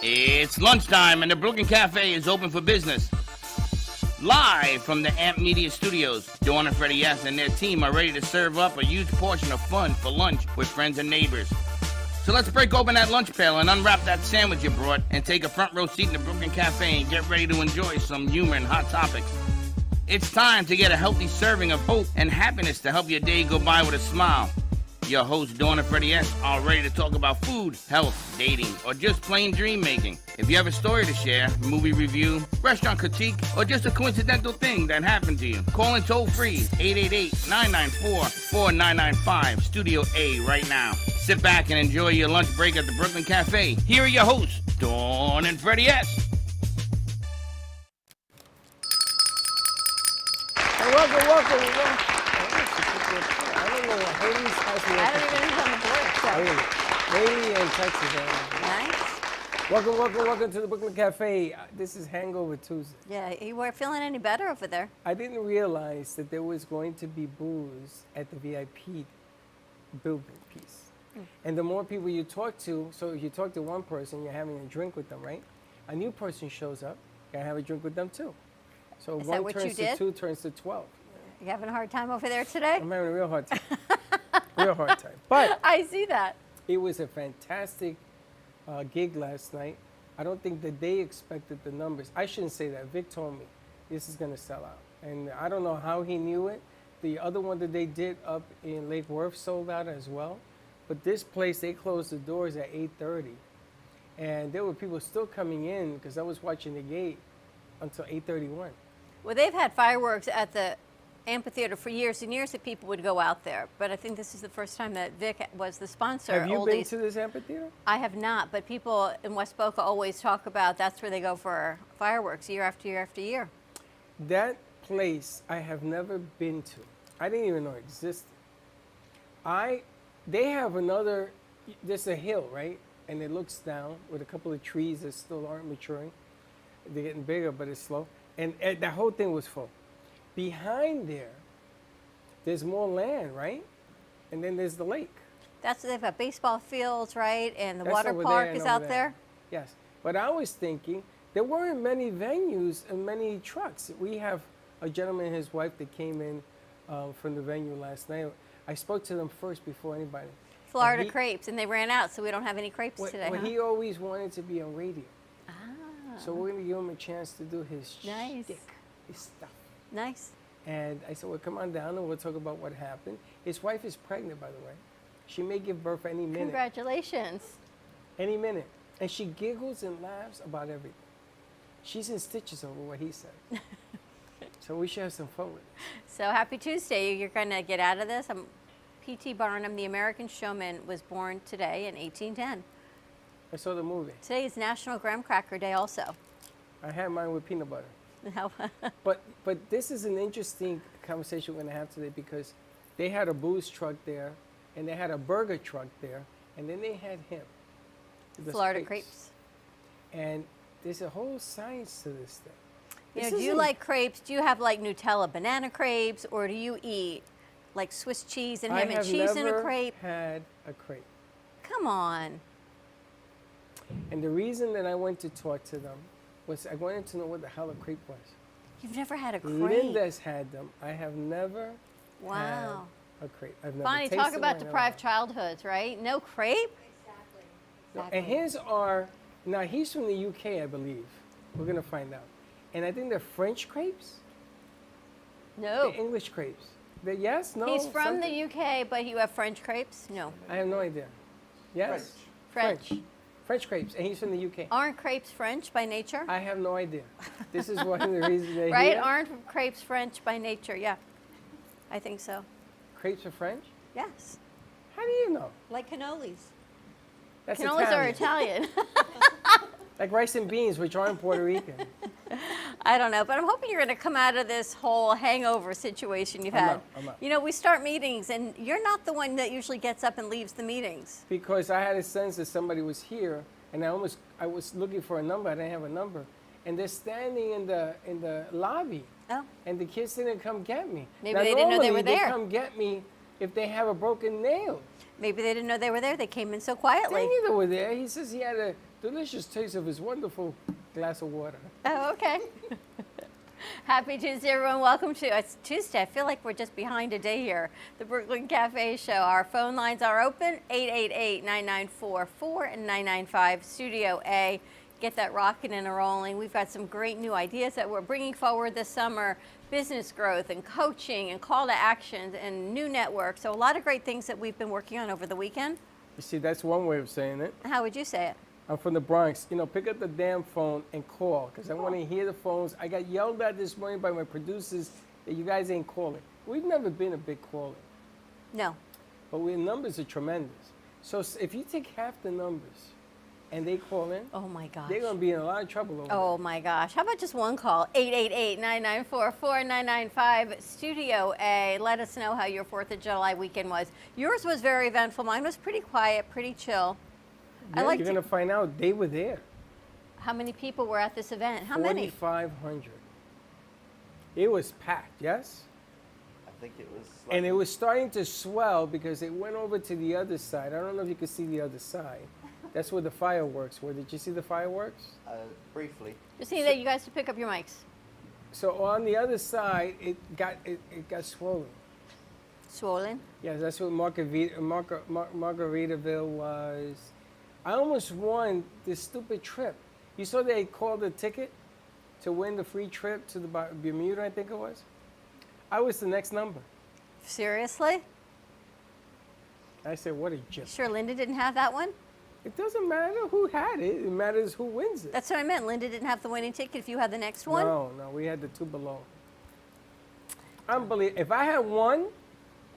It's lunchtime and the Brooklyn Cafe is open for business. Live from the Amp Media Studios, Dawn and Freddy S. and their team are ready to serve up a huge portion of fun for lunch with friends and neighbors. So let's break open that lunch pail and unwrap that sandwich you brought and take a front row seat in the Brooklyn Cafe and get ready to enjoy some humor and hot topics. It's time to get a healthy serving of hope and happiness to help your day go by with a smile. Your hosts, Dawn and Freddy S., are ready to talk about food, health, dating, or just plain dream making. If you have a story to share, movie review, restaurant critique, or just a coincidental thing that happened to you, call in toll free 888-994-4995, Studio A right now. Sit back and enjoy your lunch break at the Brooklyn Cafe. Here are your hosts, Dawn and Freddy S. Welcome, welcome. welcome. I don't know what Haley's house is. I don't even know on the board. So. Haley. Haley in Texas. Nice. Welcome, welcome, welcome to the Brooklyn Cafe. This is Hangover Tuesday. Yeah, you weren't feeling any better over there. I didn't realize that there was going to be booze at the VIP building piece. Hmm. And the more people you talk to, so if you talk to one person, you're having a drink with them, right? A new person shows up, you have a drink with them too. So Is one that what you turns to two turns to 12. You having a hard time over there today? I'm having a real hard time. real hard time. But I see that. It was a fantastic uh, gig last night. I don't think that they expected the numbers. I shouldn't say that. Vic told me this is going to sell out. And I don't know how he knew it. The other one that they did up in Lake Worth sold out as well. But this place, they closed the doors at 8.30. And there were people still coming in because I was watching the gate until 8.31. Well, they've had fireworks at the amphitheater for years and years that people would go out there. But I think this is the first time that Vic was the sponsor. Have you been to this amphitheater? I have not, but people in West Boca always talk about that's where they go for fireworks year after year after year. That place I have never been to. I didn't even know it existed. I, they have another. There's a hill, right, and it looks down with a couple of trees that still aren't maturing. They're getting bigger, but it's slow. And, eh, and the whole thing was full. Behind there, there's more land, right, and then there's the lake. That's they've got baseball fields, right? And the That's water park is out there. Yes, but I was thinking there weren't many venues and many trucks. We have a gentleman and his wife that came in um, from the venue last night. I spoke to them first before anybody. And Florida he- crepes, and they ran out, so we don't have any crepes Well, today. well, huh? he always wanted to be on radio, ah, so we're gonna give him a chance to do his Nice. shtick, his stuff. Nice. And I said, well, come on down and we'll talk about what happened. His wife is pregnant, by the way. She may give birth any minute. Congratulations. Any minute. And she giggles and laughs about everything. She's in stitches over what he said. so we should have some fun with it. So happy Tuesday. You're going to get out of this. I'm P.T. Barnum, the American showman, was born today in 1810. I saw the movie. Today is National Graham Cracker Day also. I had mine with peanut butter. But but this is an interesting conversation we're gonna have today because they had a booze truck there and they had a burger truck there and then they had him. the Florida crepes. And there's a whole science to this thing. You This know, do you like crepes? Do you have like Nutella banana crepes, or do you eat like Swiss cheese and ham and cheese in a never crepe? had a crepe. Come on. And the reason that I went to talk to them was I wanted to know what the hell a crepe was. You've never had a crepe. Linda's had them. I have never Wow. had a crepe. I've never Bonnie, talk about deprived had. childhoods, right? No crepe? No, Exactly. And his are now he's from the UK, I believe. We're gonna find out. And I think they're French crepes. No. They're English crepes. They're, yes, no. He's from something- the UK, but you have French crepes? No. I have no idea. Yes. French. French. French crepes, and he's from the UK. Aren't crepes French by nature? I have no idea. This is one of the reasons they're right? here. Aren't crepes French by nature? Yeah. I think so. crepes are French? Yes. How do you know? Like cannolis. That's Cannolis are Italian. Like rice and beans, which aren't Puerto Rican. I don't know, but I'm hoping you're going to come out of this whole hangover situation you've I'm had. I'm not. You know, we start meetings, and you're not the one that usually gets up and leaves the meetings. because I had a sense that somebody was here, and I almost I was looking for a number. I didn't have a number, and they're standing in the in the lobby, Oh, and the kids didn't come get me. Maybe Now, they didn't know they were there. They come get me if they have a broken nail. Maybe they didn't know they were there. They came in so They quietly. knew they were there. He says he had a delicious taste of his wonderful glass of water. Oh, okay. Happy Tuesday, everyone. Welcome to it's Tuesday. I feel like we're just behind a day here. The Brooklyn Cafe Show. Our phone lines are open 888 9944 and 995 Studio A. Get that rocking and a rolling. We've got some great new ideas that we're bringing forward this summer business growth and coaching and call to action and new networks. So, a lot of great things that we've been working on over the weekend. You see, that's one way of saying it. How would you say it? I'm from the Bronx. You know, pick up the damn phone and call because I want to hear the phones. I got yelled at this morning by my producers that you guys ain't calling. We've never been a big caller, No. but our numbers are tremendous. So if you take half the numbers and they call in, Oh my gosh. they're going to be in a lot of trouble over Oh my gosh. How about just one call? 888 994 4995 Studio A. Let us know how your 4th of July weekend was. Yours was very eventful. Mine was pretty quiet, pretty chill. There. I like You're to- going to find out they were there. How many people were at this event? How many? 4,500. It was packed, yes? I think it was. And it was starting to swell because it went over to the other side. I don't know if you could see the other side. That's where the fireworks were. Did you see the fireworks? uh, briefly. Just need that you guys to pick up your mics. So on the other side, it got it, it got swollen. Swollen. Yeah, that's what Margarita, Margar, Mar- Margaritaville was. I almost won this stupid trip. You saw they called a ticket to win the free trip to the Bermuda, I think it was. I was the next number. Seriously? I said, what a joke. Sure, Linda didn't have that one? It doesn't matter who had it. It matters who wins it. That's what I meant. Linda didn't have the winning ticket if you had the next one? No, no, we had the two below. Unbelievable. If I had one,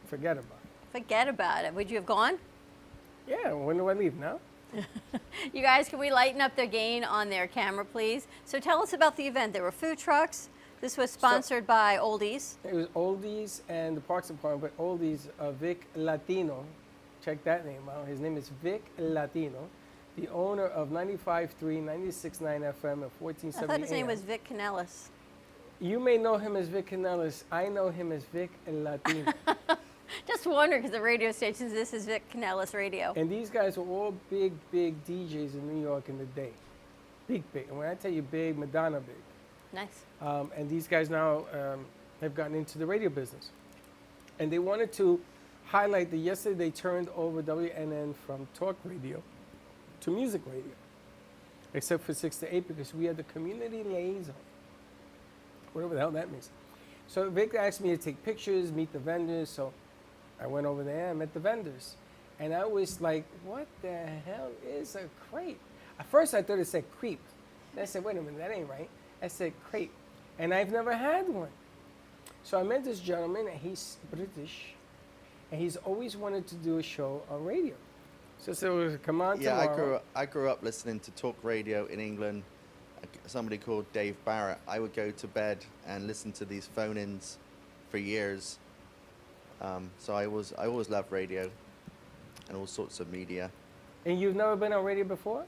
forget about it. Forget about it. Would you have gone? Yeah, when do I leave now? You guys, can we lighten up the gain on their camera, please? So tell us about the event. There were food trucks. This was sponsored by Oldies. It was Oldies and the Parks Department, but Oldies, uh, Vic Latino. Check that name out. His name is Vic Latino, the owner of 95.3, 96.9 FM and 1470 I thought his name AM. was Vic Canellis. You may know him as Vic Canellis. I know him as Vic Latino. Just wonder because the radio stations, this is Vic Canellis Radio. and these guys were all big, big DJs in New York in the day. Big, big. And when I tell you big, Madonna big. Nice. Um, and these guys now um, have gotten into the radio business. And they wanted to highlight that yesterday they turned over WNN from talk radio to music radio, except for 6 to 8 because we had the community liaison, whatever the hell that means. So Vic asked me to take pictures, meet the vendors. So I went over there and met the vendors. And I was like, what the hell is a crepe? At first I thought it said creep. Then I said, wait a minute, that ain't right. I said crepe. And I've never had one. So I met this gentleman, and he's British, and he's always wanted to do a show on radio. So I said, well, come on Yeah, I tomorrow. grew, up, I grew up listening to talk radio in England. Somebody called Dave Barrett. I would go to bed and listen to these phone ins for years. Um, so I was I always loved radio and all sorts of media. And you've never been on radio before?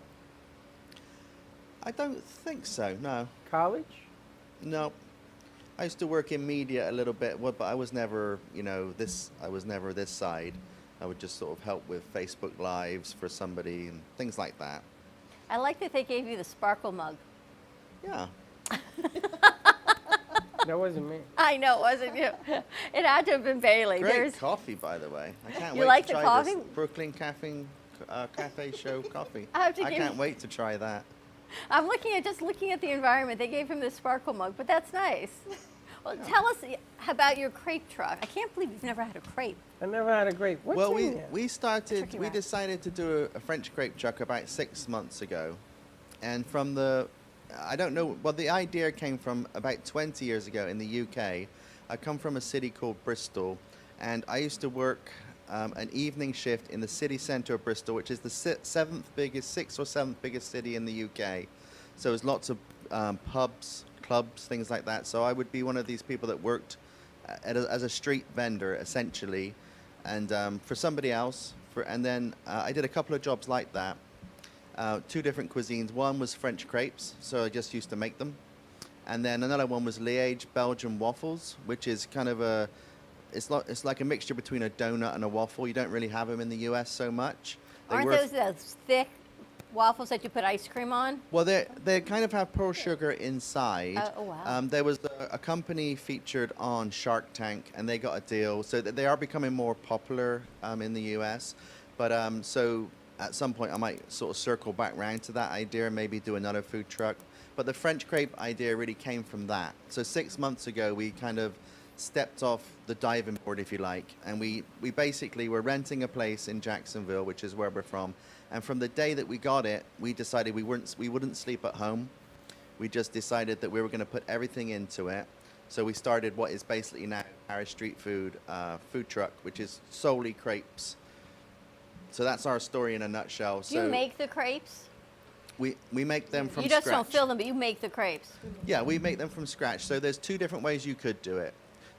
I don't think so, no. College? No. I used to work in media a little bit, but I was never, you know, this. I was never this side. I would just sort of help with Facebook Lives for somebody and things like that. I like that they gave you the sparkle mug. Yeah. That wasn't me. I know, it wasn't you. It had to have been Bailey. Great There's, coffee, by the way. I can't You wait like to the try coffee? this Brooklyn Cafe, uh, Cafe Show coffee. I have to give can't you- wait to try that. I'm looking at just looking at the environment. They gave him the sparkle mug, but that's nice. Well, tell us about your crepe truck. I can't believe you've never had a crepe. I never had a grape. What's well, we there? we started. We wrap. decided to do a, a French crepe truck about six months ago, and from the, I don't know. Well, the idea came from about 20 years ago in the UK. I come from a city called Bristol, and I used to work um, an evening shift in the city centre of Bristol, which is the si- seventh biggest, sixth or seventh biggest city in the UK. So there's lots of um, pubs, clubs, things like that. So I would be one of these people that worked uh, a, as a street vendor, essentially, and um, for somebody else. For, and then uh, I did a couple of jobs like that. Uh, two different cuisines. One was French crepes, so I just used to make them. And then another one was Liège Belgian waffles, which is kind of a it's like it's like a mixture between a donut and a waffle. You don't really have them in the U.S. so much. They Aren't those those thick waffles that you put ice cream on? Well, they they kind of have pearl sugar inside. Oh, oh, wow. Um, there was a, a company featured on Shark Tank, and they got a deal, so they are becoming more popular um, in the U.S. But um, so at some point, I might sort of circle back round to that idea and maybe do another food truck. But the French crepe idea really came from that. So six months ago, we kind of stepped off the diving board, if you like, and we, we basically were renting a place in Jacksonville, which is where we're from. And from the day that we got it, we decided we weren't we wouldn't sleep at home. We just decided that we were going to put everything into it. So we started what is basically now our street food uh, food truck, which is solely crepes. So that's our story in a nutshell. Do so you make the crepes? we we make them from scratch. you just scratch. don't fill them, but you make the crepes. Yeah, we make them from scratch. So there's two different ways you could do it.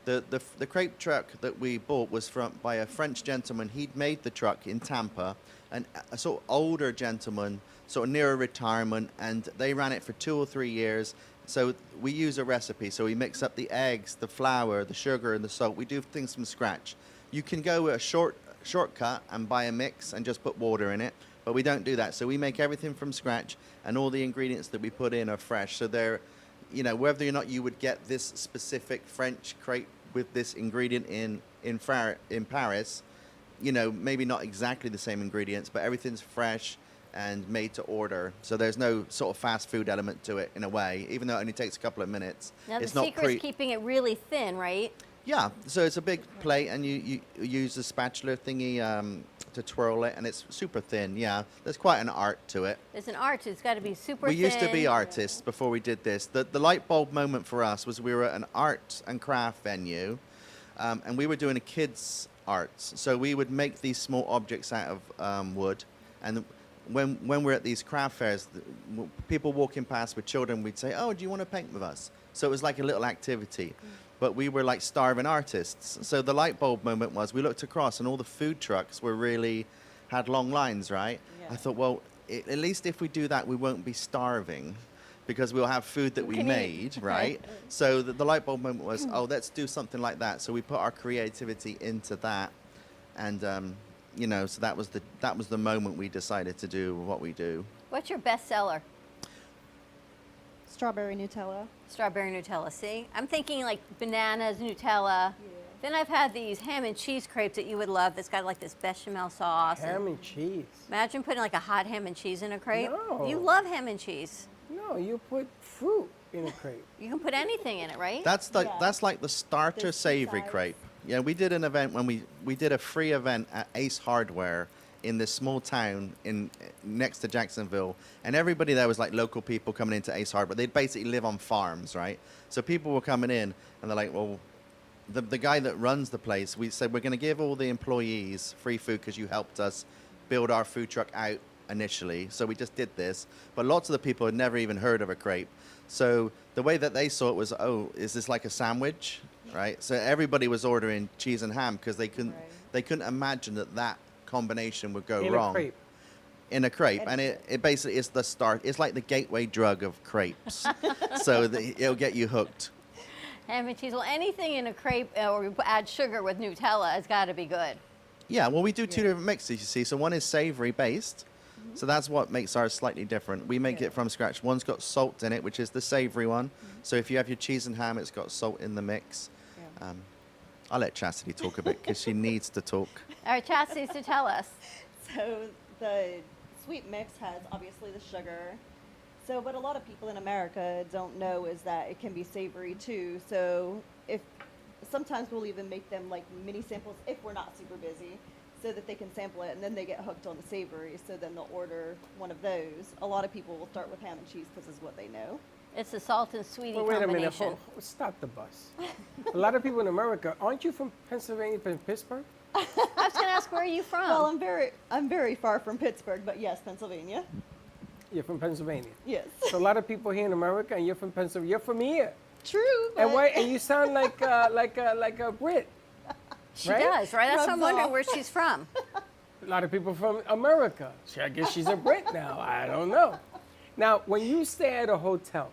The, the, the crepe truck that we bought was from by a French gentleman. He'd made the truck in Tampa, and a sort of older gentleman, sort of near retirement, and they ran it for two or three years. So we use a recipe. So we mix up the eggs, the flour, the sugar, and the salt. We do things from scratch. You can go a short shortcut and buy a mix and just put water in it, but we don't do that. So we make everything from scratch, and all the ingredients that we put in are fresh. So they're you know, whether or not you would get this specific French crepe with this ingredient in in, Far- in Paris, you know, maybe not exactly the same ingredients, but everything's fresh and made to order. So there's no sort of fast food element to it in a way, even though it only takes a couple of minutes. Now it's the not secret pre- is keeping it really thin, right? Yeah, so it's a big plate, and you, you use the spatula thingy um, to twirl it, and it's super thin. Yeah, there's quite an art to it. There's an art. It's got to be super we thin. used to be artists before we did this. The, the light bulb moment for us was we were at an art and craft venue, um, and we were doing a kids' arts. So we would make these small objects out of um, wood, and when when we're at these craft fairs, people walking past with children, we'd say, "Oh, do you want to paint with us?" So it was like a little activity. But we were like starving artists. So the light bulb moment was we looked across and all the food trucks were really had long lines, right? I thought, well, i at least if we do that, we won't be starving because we'll have food that we made, right? so the, the light bulb moment was, oh, let's do something like that. So we put our creativity into that, and um, you know, so that was the that was the moment we decided to do what we do. What's your best seller? Strawberry Nutella. Strawberry Nutella. See, I'm thinking like bananas, Nutella. Then I've had these ham and cheese crepes that you would love. That's got like this bechamel sauce. Ham and cheese. Imagine putting like a hot ham and cheese in a crepe. No. You love ham and cheese. No, you put fruit in a crepe. You can put anything in it, right? That's like Yeah. that's like the starter There's two savory sides. crepe. Yeah, we did an event when we we did a free event at Ace Hardware in this small town in next to Jacksonville, and everybody there was like local people coming into Ace Hardware. They basically live on farms, right? So people were coming in, and they're like, well. The, the guy that runs the place, we said we're going to give all the employees free food because you helped us build our food truck out initially. So we just did this. But lots of the people had never even heard of a crepe. So the way that they saw it was, oh, is this like a sandwich? Right? So everybody was ordering cheese and ham because they couldn't Right. they couldn't imagine that that combination would go in wrong a crepe. in a crepe, And and it, it basically is the start. It's like the gateway drug of crepes, so that it'll get you hooked. ham and cheese. Well, anything in a crepe uh, or you add sugar with Nutella has got to be good. Yeah, well, we do two Yeah. different mixes, you see. So one is savory based, so that's what makes ours slightly different. We make Yeah. it from scratch. One's got salt in it, which is the savory one. So if you have your cheese and ham, it's got salt in the mix. Yeah. Um, I'll let Chastity talk a bit because she needs to talk. All right, Chastity, so tell us. So the sweet mix has obviously the sugar. So what a lot of people in America don't know is that it can be savory too. So if sometimes we'll even make them like mini samples if we're not super busy so that they can sample it and then they get hooked on the savory so then they'll order one of those. A lot of people will start with ham and cheese because it's what they know. It's the salt and sweetie Well, wait a minute. combination. hold- hold- stop the bus. a lot of people in America, aren't you from Pennsylvania, from Pittsburgh? I was going to ask, where are you from? Well, I'm very I'm very far from Pittsburgh, but yes, Pennsylvania. You're from Pennsylvania. Yes. So a lot of people here in America, and you're from Pennsylvania. You're from here. True. And but- why? And you sound like uh, like a, like a Brit. she right? does, right? That's what I'm Rubs wondering off. where she's from. A lot of people from America. So I guess she's a Brit now. I don't know. Now, when you stay at a hotel,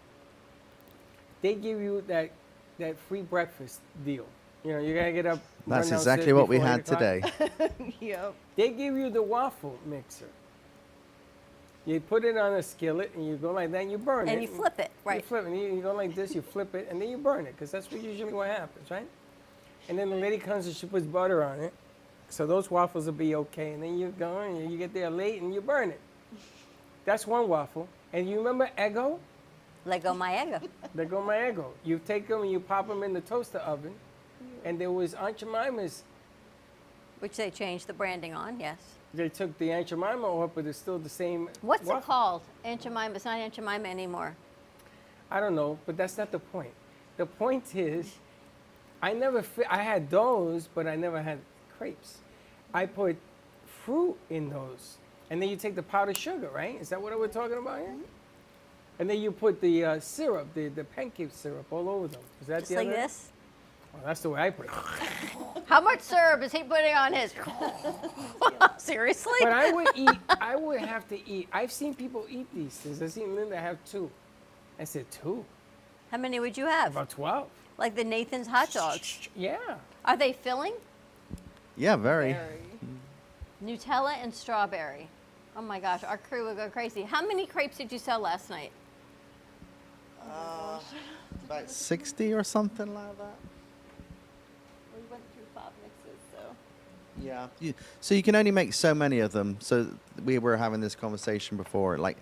they give you that that free breakfast deal. You know, you gotta get up. That's exactly what we had today. yep. They give you the waffle mixer. You put it on a skillet and you go like that and you burn it. And you flip it, right? You flip it. And you, you go like this, you flip it, and then you burn it, because that's what usually what happens, right? And then the lady comes and she puts butter on it. So those waffles will be okay. And then you go and you get there late and you burn it. That's one waffle. And you remember Eggo? Leggo my Eggo. They go my Eggo. You take them and you pop them in the toaster oven. And there was Aunt Jemima's. Which they changed the branding on, yes. They took the Aunt Jemima off, but it's still the same. What's waffle. it called? Aunt Jemima. It's not Aunt Jemima anymore. I don't know, but that's not the point. The point is, I never, I had those, but I never had crepes. I put fruit in those. And then you take the powdered sugar, right? Is that what we're talking about here? And then you put the uh, syrup, the, the pancake syrup all over them. Is that Just the like other? this. Well, that's the way I put it. How much syrup is he putting on his? Seriously? But I would eat, I would have to eat. I've seen people eat these things. I've seen Linda have two. I said, two? How many would you have? About 12. Like the Nathan's hot dogs. Yeah. Are they filling? Yeah, very. Nutella and strawberry. Oh my gosh, our crew would go crazy. How many crepes did you sell last night? Uh, about 60 or something like that. We went through five mixes, so. Yeah. You, so you can only make so many of them. So we were having this conversation before. Like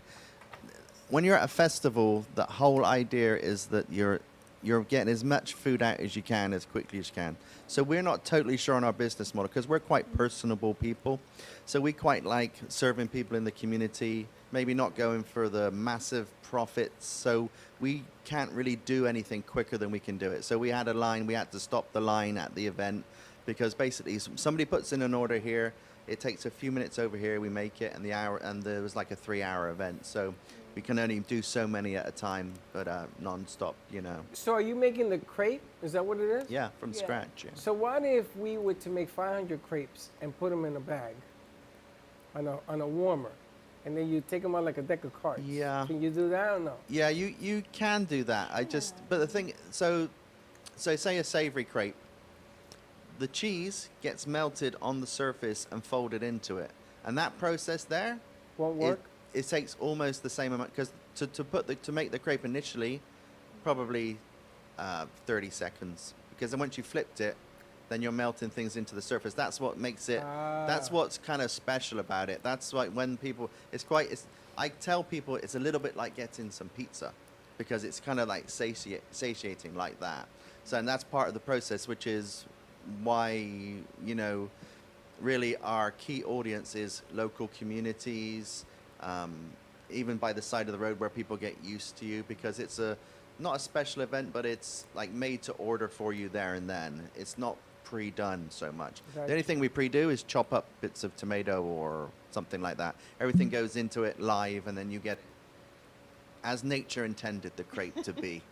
when you're at a festival, the whole idea is that you're you're getting as much food out as you can as quickly as you can. So we're not totally sure on our business model because we're quite personable people. So we quite like serving people in the community, maybe not going for the massive profits. So we can't really do anything quicker than we can do it. So we had a line, we had to stop the line at the event because basically somebody puts in an order here, it takes a few minutes over here, we make it, and the hour and there was like a three-hour event. So we can only do so many at a time, but uh, non-stop, you know. So are you making the crepe? Is that what it is? Yeah, from Yeah. scratch. Yeah. So what if we were to make 500 crepes and put them in a bag on a, on a warmer, and then you take them out like a deck of cards? Yeah. Can you do that or no? Yeah, you you can do that. I just but the thing so so say a savory crepe. The cheese gets melted on the surface and folded into it. And that process there Won't it, work? it takes almost the same amount because to, to put the to make the crepe initially probably uh, 30 seconds because then once you flipped it then you're melting things into the surface that's what makes it that's Ah. what's kind of special about it that's like when people it's quite it's i tell people it's a little bit like getting some pizza because it's kind of like satiate, satiating like that so and that's part of the process which is why you know really our key audience is local communities, um, even by the side of the road where people get used to you because it's a not a special event, but it's like made to order for you there and then. It's not pre-done so much. The only thing we pre-do is chop up bits of tomato or something like that. Everything mm-hmm. goes into it live, and then you get as nature intended the crepe to be.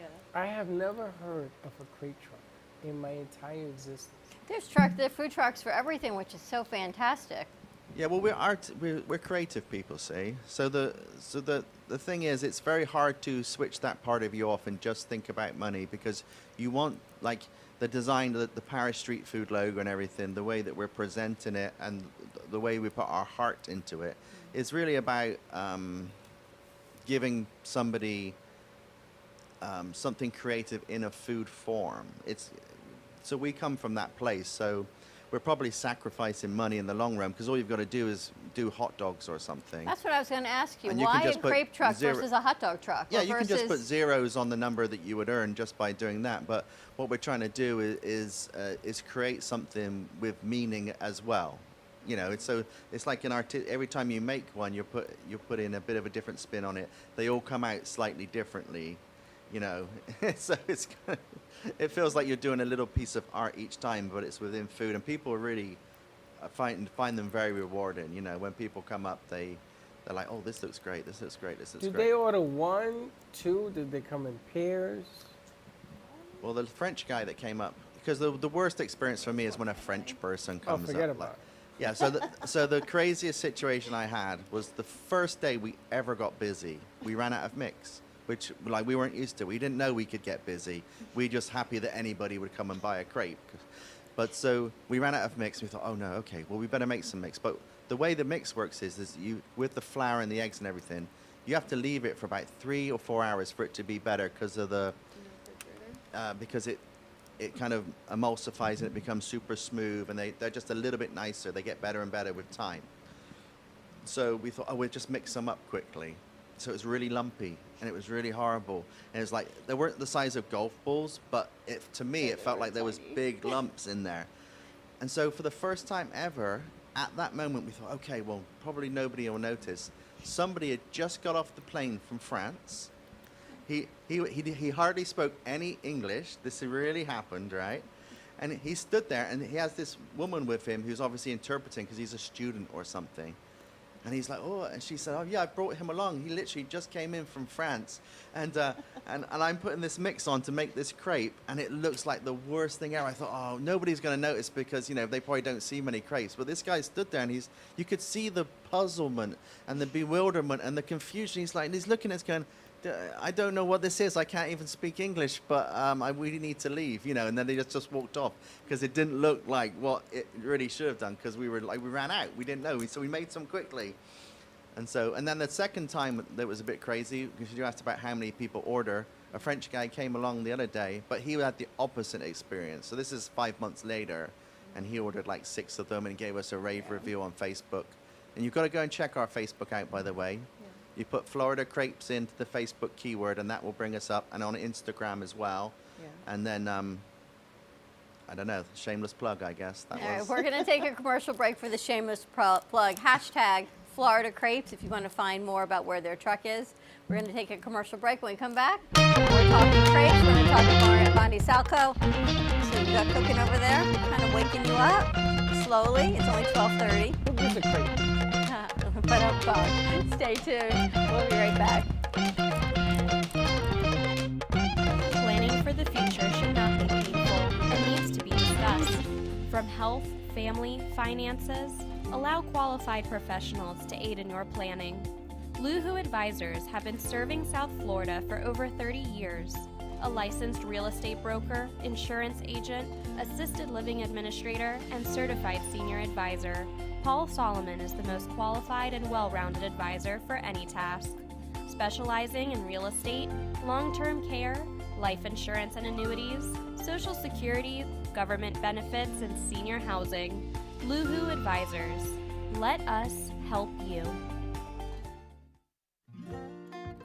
Yeah. I have never heard of a crepe truck in my entire existence. There's truck, there are food trucks for everything, which is so fantastic. Yeah, well, we're art, we're, we're creative people, see. So the so the the thing is, it's very hard to switch that part of you off and just think about money because you want like the design, the, the Paris Street Food logo and everything, the way that we're presenting it, and the way we put our heart into it, is really about um, giving somebody um, something creative in a food form. It's so we come from that place. So we're probably sacrificing money in the long run because all you've got to do is do hot dogs or something. That's what I was going to ask you. And you Why just a crepe truck zero- versus a hot dog truck? yeah, you can just put zeros on the number that you would earn just by doing that. But what we're trying to do is is, uh, is create something with meaning as well. You know, it's so it's like an arti- Every time you make one, you put you put in a bit of a different spin on it. They all come out slightly differently. You know, so it's kind of, it feels like you're doing a little piece of art each time, but it's within food, and people really uh, find find them very rewarding. You know, when people come up, they they're like, "Oh, this looks great. This looks great. This looks Do great." they order one, two? Did they come in pairs? Well, the French guy that came up, because the, the worst experience for me is when a French person comes Oh, comes forget up. about like- yeah, so the, so the craziest situation I had was the first day we ever got busy, we ran out of mix, which like we weren't used to. We didn't know we could get busy. We just happy that anybody would come and buy a crepe. But so we ran out of mix. We thought, oh no, okay, well we better make some mix. But the way the mix works is, is you with the flour and the eggs and everything, you have to leave it for about three or four hours for it to be better because of the uh, because it it kind of emulsifies and it becomes super smooth and they, they're just a little bit nicer. They get better and better with time. So we thought, oh, we'll just mix them up quickly. So it was really lumpy and it was really horrible. And it was like, they weren't the size of golf balls, but it, to me, it felt like there was big lumps in there. And so for the first time ever, at that moment, we thought, okay, well, probably nobody will notice. Somebody had just got off the plane from France. He, he, he, he hardly spoke any English. This really happened, right? And he stood there, and he has this woman with him who's obviously interpreting because he's a student or something. And he's like, oh, and she said, oh yeah, I brought him along. He literally just came in from France, and uh, and and I'm putting this mix on to make this crepe, and it looks like the worst thing ever. I thought, oh, nobody's going to notice because you know they probably don't see many crepes. But this guy stood there, and he's you could see the puzzlement and the bewilderment and the confusion. He's like, he's looking at us going. "D- I don't know what this is. I can't even speak English, but um, I really need to leave, you know. And then they just, just walked off because it didn't look like what it really should have done because we were like we ran out. We didn't know, so we made some quickly. And so, and then the second time that was a bit crazy because you asked about how many people order. A French guy came along the other day, but he had the opposite experience. So this is five months later, and he ordered like six of them and gave us a rave review on Facebook. And you've got to go and check our Facebook out, by the way. You put Florida crepes into the Facebook keyword, and that will bring us up, and on Instagram as well. Yeah. And then, um, I don't know, shameless plug, I guess. That All right, was. we're going to take a commercial break for the shameless pro- plug. Hashtag Florida Crepes if you want to find more about where their truck is. We're going to take a commercial break. When we come back, we're talking crepes. We're going to talk about Bondi Salco. So you got cooking over there, kind of waking you up slowly. It's only 12:30. Who gives a crepe? But uh, I'm. Stay tuned. We'll be right back. Planning for the future should not be painful and needs to be discussed. From health, family, finances, allow qualified professionals to aid in your planning. Luhu Advisors have been serving South Florida for over 30 years. A licensed real estate broker, insurance agent, assisted living administrator, and certified senior advisor, Paul Solomon is the most qualified and well rounded advisor for any task specializing in real estate, long term care, life insurance and annuities, Social Security, government benefits, and senior housing. Luhu Advisors. Let us help you.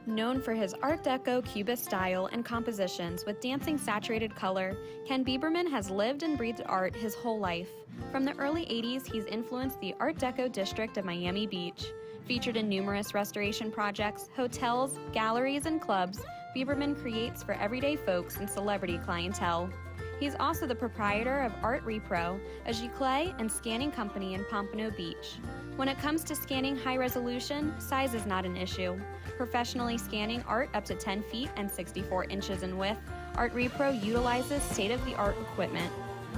Known for his Art Deco Cubist style and compositions with dancing saturated color, Ken Bieberman has lived and breathed art his whole life. From the early 80s, he's influenced the Art Deco district of Miami Beach. Featured in numerous restoration projects, hotels, galleries, and clubs, Bieberman creates for everyday folks and celebrity clientele. He's also the proprietor of Art Repro, a giclée and scanning company in Pompano Beach. When it comes to scanning high resolution, size is not an issue. Professionally scanning art up to 10 feet and 64 inches in width, Art Repro utilizes state of the art equipment.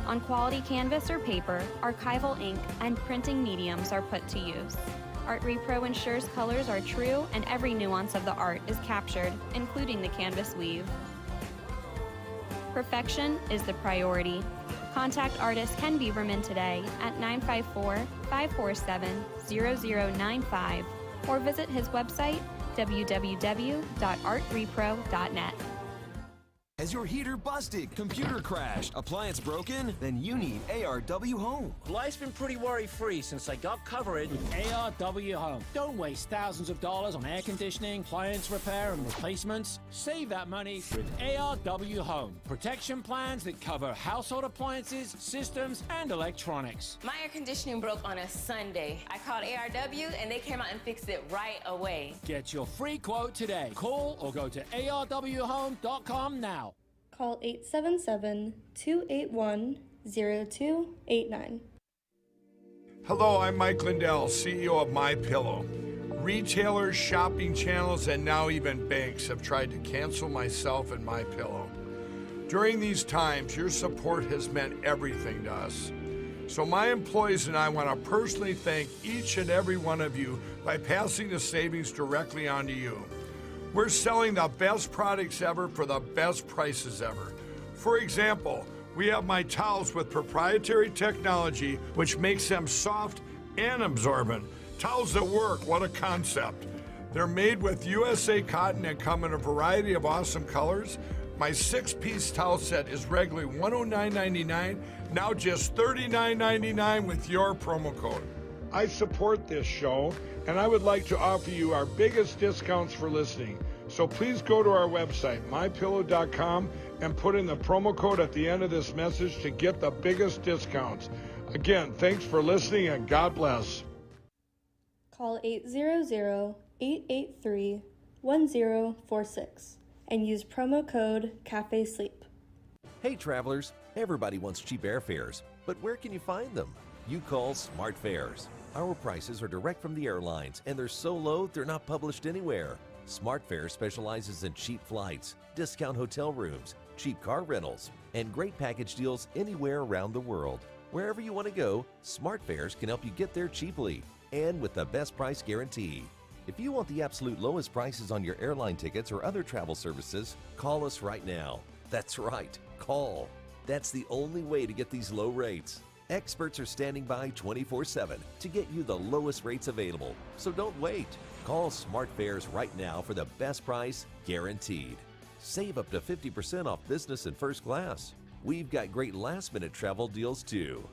On quality canvas or paper, archival ink, and printing mediums are put to use. Art Repro ensures colors are true and every nuance of the art is captured, including the canvas weave. Perfection is the priority. Contact artist Ken Bieberman today at 954 547 0095 or visit his website www.artrepro.net. Has your heater busted, computer crashed, appliance broken? Then you need ARW Home. Life's been pretty worry free since I got coverage with ARW Home. Don't waste thousands of dollars on air conditioning, appliance repair, and replacements. Save that money with ARW Home. Protection plans that cover household appliances, systems, and electronics. My air conditioning broke on a Sunday. I called ARW and they came out and fixed it right away. Get your free quote today. Call or go to ARWHome.com now. Call 877 281 0289. Hello, I'm Mike Lindell, CEO of My Pillow. Retailers, shopping channels, and now even banks have tried to cancel myself and My Pillow. During these times, your support has meant everything to us. So my employees and I want to personally thank each and every one of you by passing the savings directly on to you. We're selling the best products ever for the best prices ever. For example, we have my towels with proprietary technology which makes them soft and absorbent. Towels that work, what a concept. They're made with USA cotton and come in a variety of awesome colors. My six piece towel set is regularly $109.99, now just $39.99 with your promo code. I support this show and I would like to offer you our biggest discounts for listening. So please go to our website, mypillow.com, and put in the promo code at the end of this message to get the biggest discounts. Again, thanks for listening and God bless. Call 800-883-1046 and use promo code Cafe Sleep. Hey travelers, everybody wants cheap airfares, but where can you find them? You call Smart Fares. Our prices are direct from the airlines and they're so low they're not published anywhere. Smart Fares specializes in cheap flights, discount hotel rooms, cheap car rentals, and great package deals anywhere around the world. Wherever you want to go, Smart Fares can help you get there cheaply and with the best price guarantee. If you want the absolute lowest prices on your airline tickets or other travel services, call us right now. That's right, call. That's the only way to get these low rates. Experts are standing by 24 7 to get you the lowest rates available. So don't wait. Call Smart Fares right now for the best price guaranteed. Save up to 50% off business and first class. We've got great last minute travel deals too.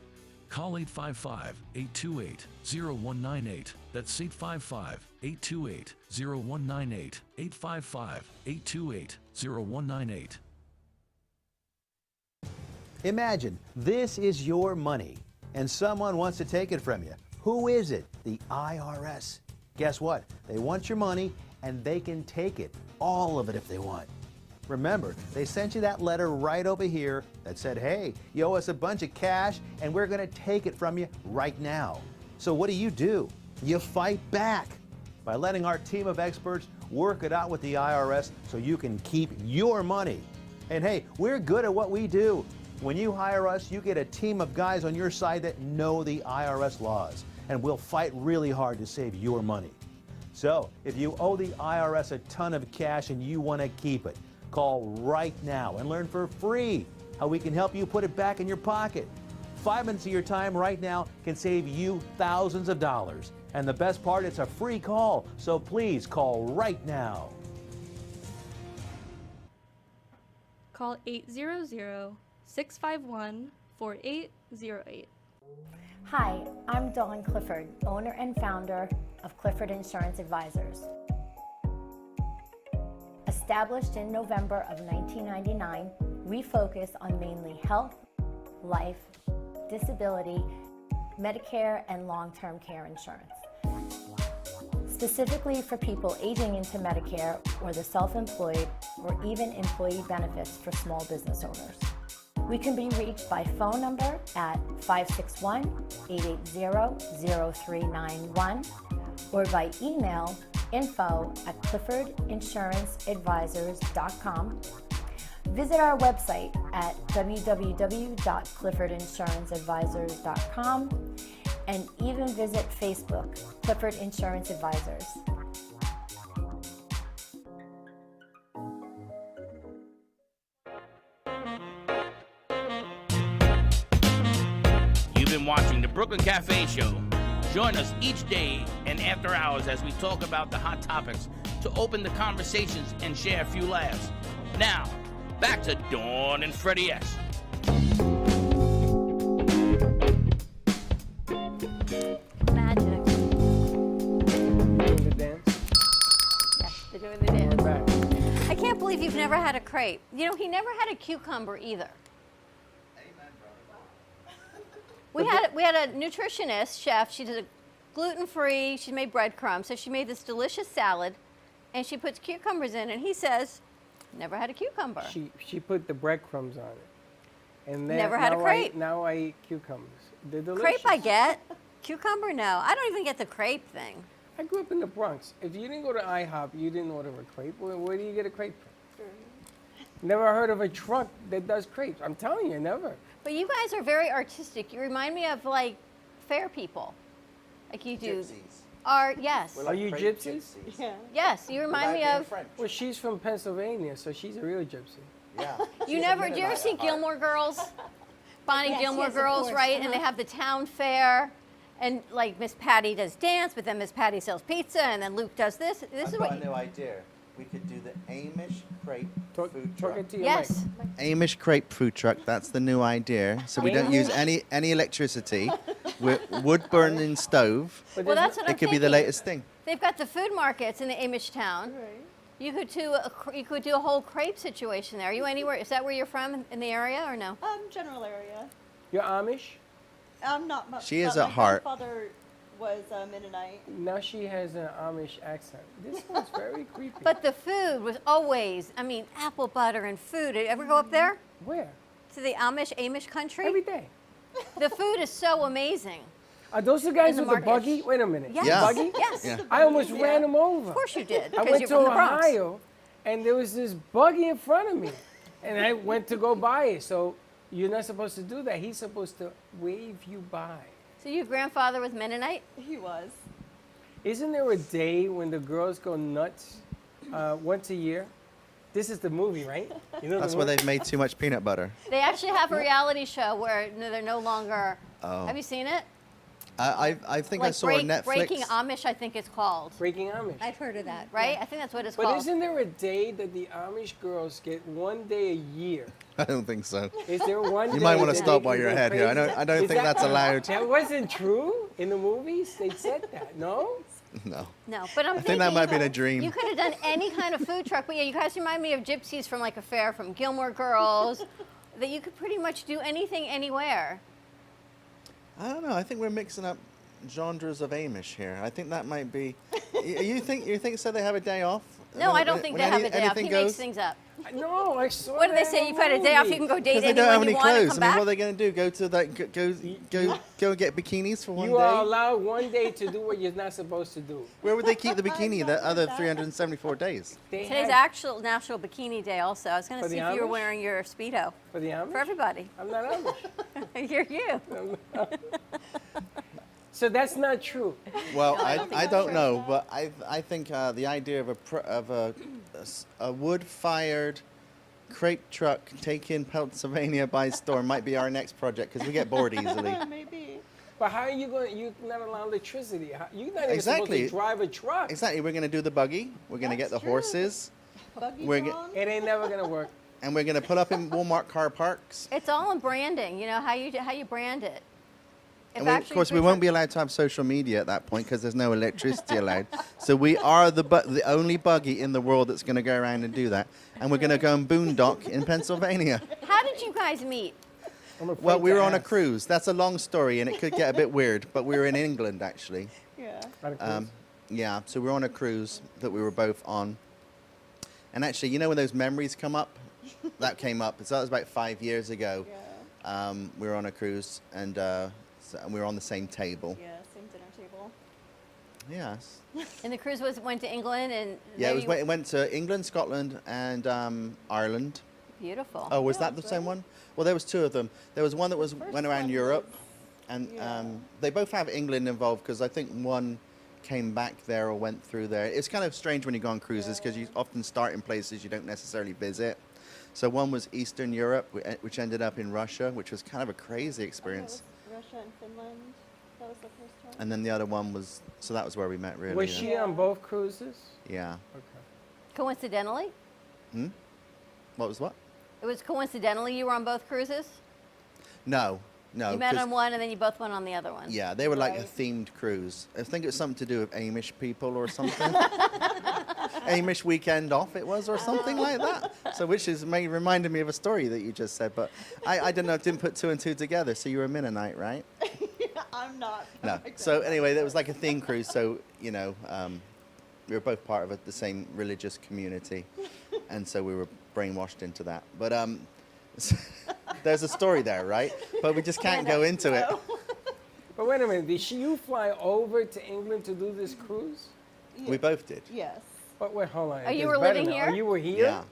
Call 855 828 0198. That's 855 828 0198. 855 828 0198. Imagine this is your money and someone wants to take it from you. Who is it? The IRS. Guess what? They want your money and they can take it, all of it if they want. Remember, they sent you that letter right over here that said, hey, you owe us a bunch of cash and we're going to take it from you right now. So what do you do? You fight back by letting our team of experts work it out with the IRS so you can keep your money. And hey, we're good at what we do. When you hire us, you get a team of guys on your side that know the IRS laws, and we'll fight really hard to save your money. So, if you owe the IRS a ton of cash and you want to keep it, call right now and learn for free how we can help you put it back in your pocket. Five minutes of your time right now can save you thousands of dollars. And the best part, it's a free call. So please call right now. Call 800-651-4808. Hi, I'm Dawn Clifford, owner and founder of Clifford Insurance Advisors. Established in November of 1999, we focus on mainly health, life, disability, Medicare, and long-term care insurance. Specifically for people aging into Medicare or the self-employed or even employee benefits for small business owners. We can be reached by phone number at 561-880-0391 or by email info at cliffordinsuranceadvisors.com. Visit our website at www.cliffordinsuranceadvisors.com and even visit Facebook, Clifford Insurance Advisors. Watching the Brooklyn Cafe Show. Join us each day and after hours as we talk about the hot topics to open the conversations and share a few laughs. Now, back to Dawn and Freddy S. Magic. Doing the dance. Yes, they're doing the dance. I can't believe you've never had a crepe. You know, he never had a cucumber either. We had we had a nutritionist chef. She did a gluten free. She made breadcrumbs, so she made this delicious salad, and she puts cucumbers in. And he says, never had a cucumber. She she put the breadcrumbs on it. And then Never had a now I- crepe. now I eat cucumbers. They're delicious. crepe I get, cucumber no. I don't even get the crepe thing. I grew up in the Bronx. If you didn't go to IHOP, you didn't order a crepe. Where, where do you get a crepe from? Mm-hmm. Never heard of a truck that does crepes. I'm telling you, never. But you guys are very artistic. You remind me of like fair people. Like you do. are yes. Are you gypsies? Yeah. Yes, you remind me of. Well, she's from Pennsylvania, so she's a real gypsy. Yeah. You never, do you ever see Gilmore Girls? Bonnie Yes, Gilmore yes, of Girls, course, right? And they uh-huh. have the town fair, and like Miss Patty does dance, but then Miss Patty sells pizza, and then Luke does this. This I've is got what. a new idea. We could do the Amish crepe Talk, food truck. to your Yes. mic. Amish crepe food truck. That's the new idea. So we don't use any any electricity. We're wood burning stove. Well, that's what It I'm could be the thinking. latest thing. They've got the food markets in the Amish town. You could do a cr- you could do a whole crepe situation there. Are you anywhere? Is that where you're from in- in the area or no? Um, general area. You're Amish? I'm not. mu- She is but at my heart. grandfather was a Mennonite. Now she has an Amish accent. This one's very creepy. But the food was always, I mean, apple butter and food. Did you ever go up there mm-hmm. Where? to the Amish Amish country? Every day. The food is so amazing. Are those the guys the with the market. buggy? Wait a minute. Yes. Yeah. Buggy? Yes. Yeah. I almost ran them over. Of course you did. I went you're to from the Bronx. Ohio, and there was this buggy in front of me, and I went to go buy it. So you're not supposed to do that. He's supposed to wave you by. So your grandfather was Mennonite? He was. Isn't there a day when the girls go nuts uh, once a year? This is the movie, right? You know That's the why movie? they've made too much peanut butter. They actually have a reality show where no, they're no longer. Oh. Have you seen it? I I, I think I saw break, on Netflix. Breaking Amish, I think it's called. Breaking Amish. I've heard of that. Right? I think that's what it's But called. But isn't there a day that the Amish girls get one day a year? I don't think so. Is there one? Day? You day might wanna stop they while can you're ahead here. I don't- I don't Is think that's allowed. That wasn't true in the movies. They said that. No. No. No, but I'm I think that might you have been a dream. You could have done any kind of food truck, but yeah, you guys remind me of gypsies from like a fair from Gilmore Girls. that you could pretty much do anything anywhere. I don't know. I think we're mixing up genres of Amish here. I think that might be. You think you think so? They have a day off? No, I don't think they have any- a day off. He anything makes goes? things up. No, I saw. What do they say? You've the got a day off. You can go date Because they don't have you any want and clothes. come I mean, back. what are they going to do? Go to like go go go, go get bikinis for one day. You day? are allowed one day to do what you're not supposed to do. Where would they keep the bikini the other 374 days? They Today's have- actual National Bikini Day. Also, I was going For to see the if you were Amish? wearing your speedo for the Amish. for everybody. I'm not Amish. You're you. So that's not true. Well, No, I I, don't I don't true. know, but I I think uh, the idea of a pr- of a, a s- a wood-fired crepe truck taking Pennsylvania by storm might be our next project because we get bored easily. Maybe. But how are you going? You're not allowed electricity. How, you're not even Exactly. supposed to drive a truck. Exactly. We're gonna do the buggy. We're gonna get the true. horses, Buggy We're ge- drawn? It ain't never gonna work. and we're gonna put up in Walmart car parks. It's all in branding. You know how you how you brand it. If And we, of course, we won't be allowed to have social media at that point because there's no electricity allowed. So we are the bu- the only buggy in the world that's going to go around and do that, and we're going to go and boondock in Pennsylvania. How did you guys meet? Well, we were on a cruise. That's a long story, and it could get a bit weird. But we were in England actually. Yeah. On a cruise. Um, yeah, so we were on a cruise that we were both on. And actually, you know when those memories come up? that came up. So that was about five years ago. Yeah. Um, we were on a cruise, and, uh, so, and we were on the same table. Yeah. Same dinner table. Yes. And the cruise was went to England and Yeah, it, was, went- it went to England, Scotland, and um, Ireland. beautiful. Oh, was that the same one? Well, there was two of them. There was one that was First went around Europe, was- and yeah. um, they both have England involved because I think one came back there or went through there. It's kind of strange when you go on cruises because you often start in places you don't necessarily visit. So one was Eastern Europe, which ended up in Russia, which was kind of a crazy experience. that was Russia and Finland. That was the first one. And then the other one was, so that was where we met, really. Was yeah. she on both cruises? Yeah. Okay. Coincidentally, Hmm? What was what? it was coincidentally you were on both cruises. No, no. you met on one and then you both went on the other one. Yeah, they were like a themed cruise. I think it was something to do with Amish people or something. Amish weekend off it was or something like that. So which is may reminded me of a story that you just said, but I, I don't know, didn't put two and two together. So you were a Mennonite, right? I'm not. No. So anyway, that was like a theme cruise. So you know, um, we were both part of a, the same religious community, and so we were brainwashed into that. But um, there's a story there, right? But we just can't go into it. But wait a minute. Did she, you fly over to England to do this cruise? We both did. Yes. But wait, hold on. Oh, you gets were better living now. here? Oh, you were here. Yeah.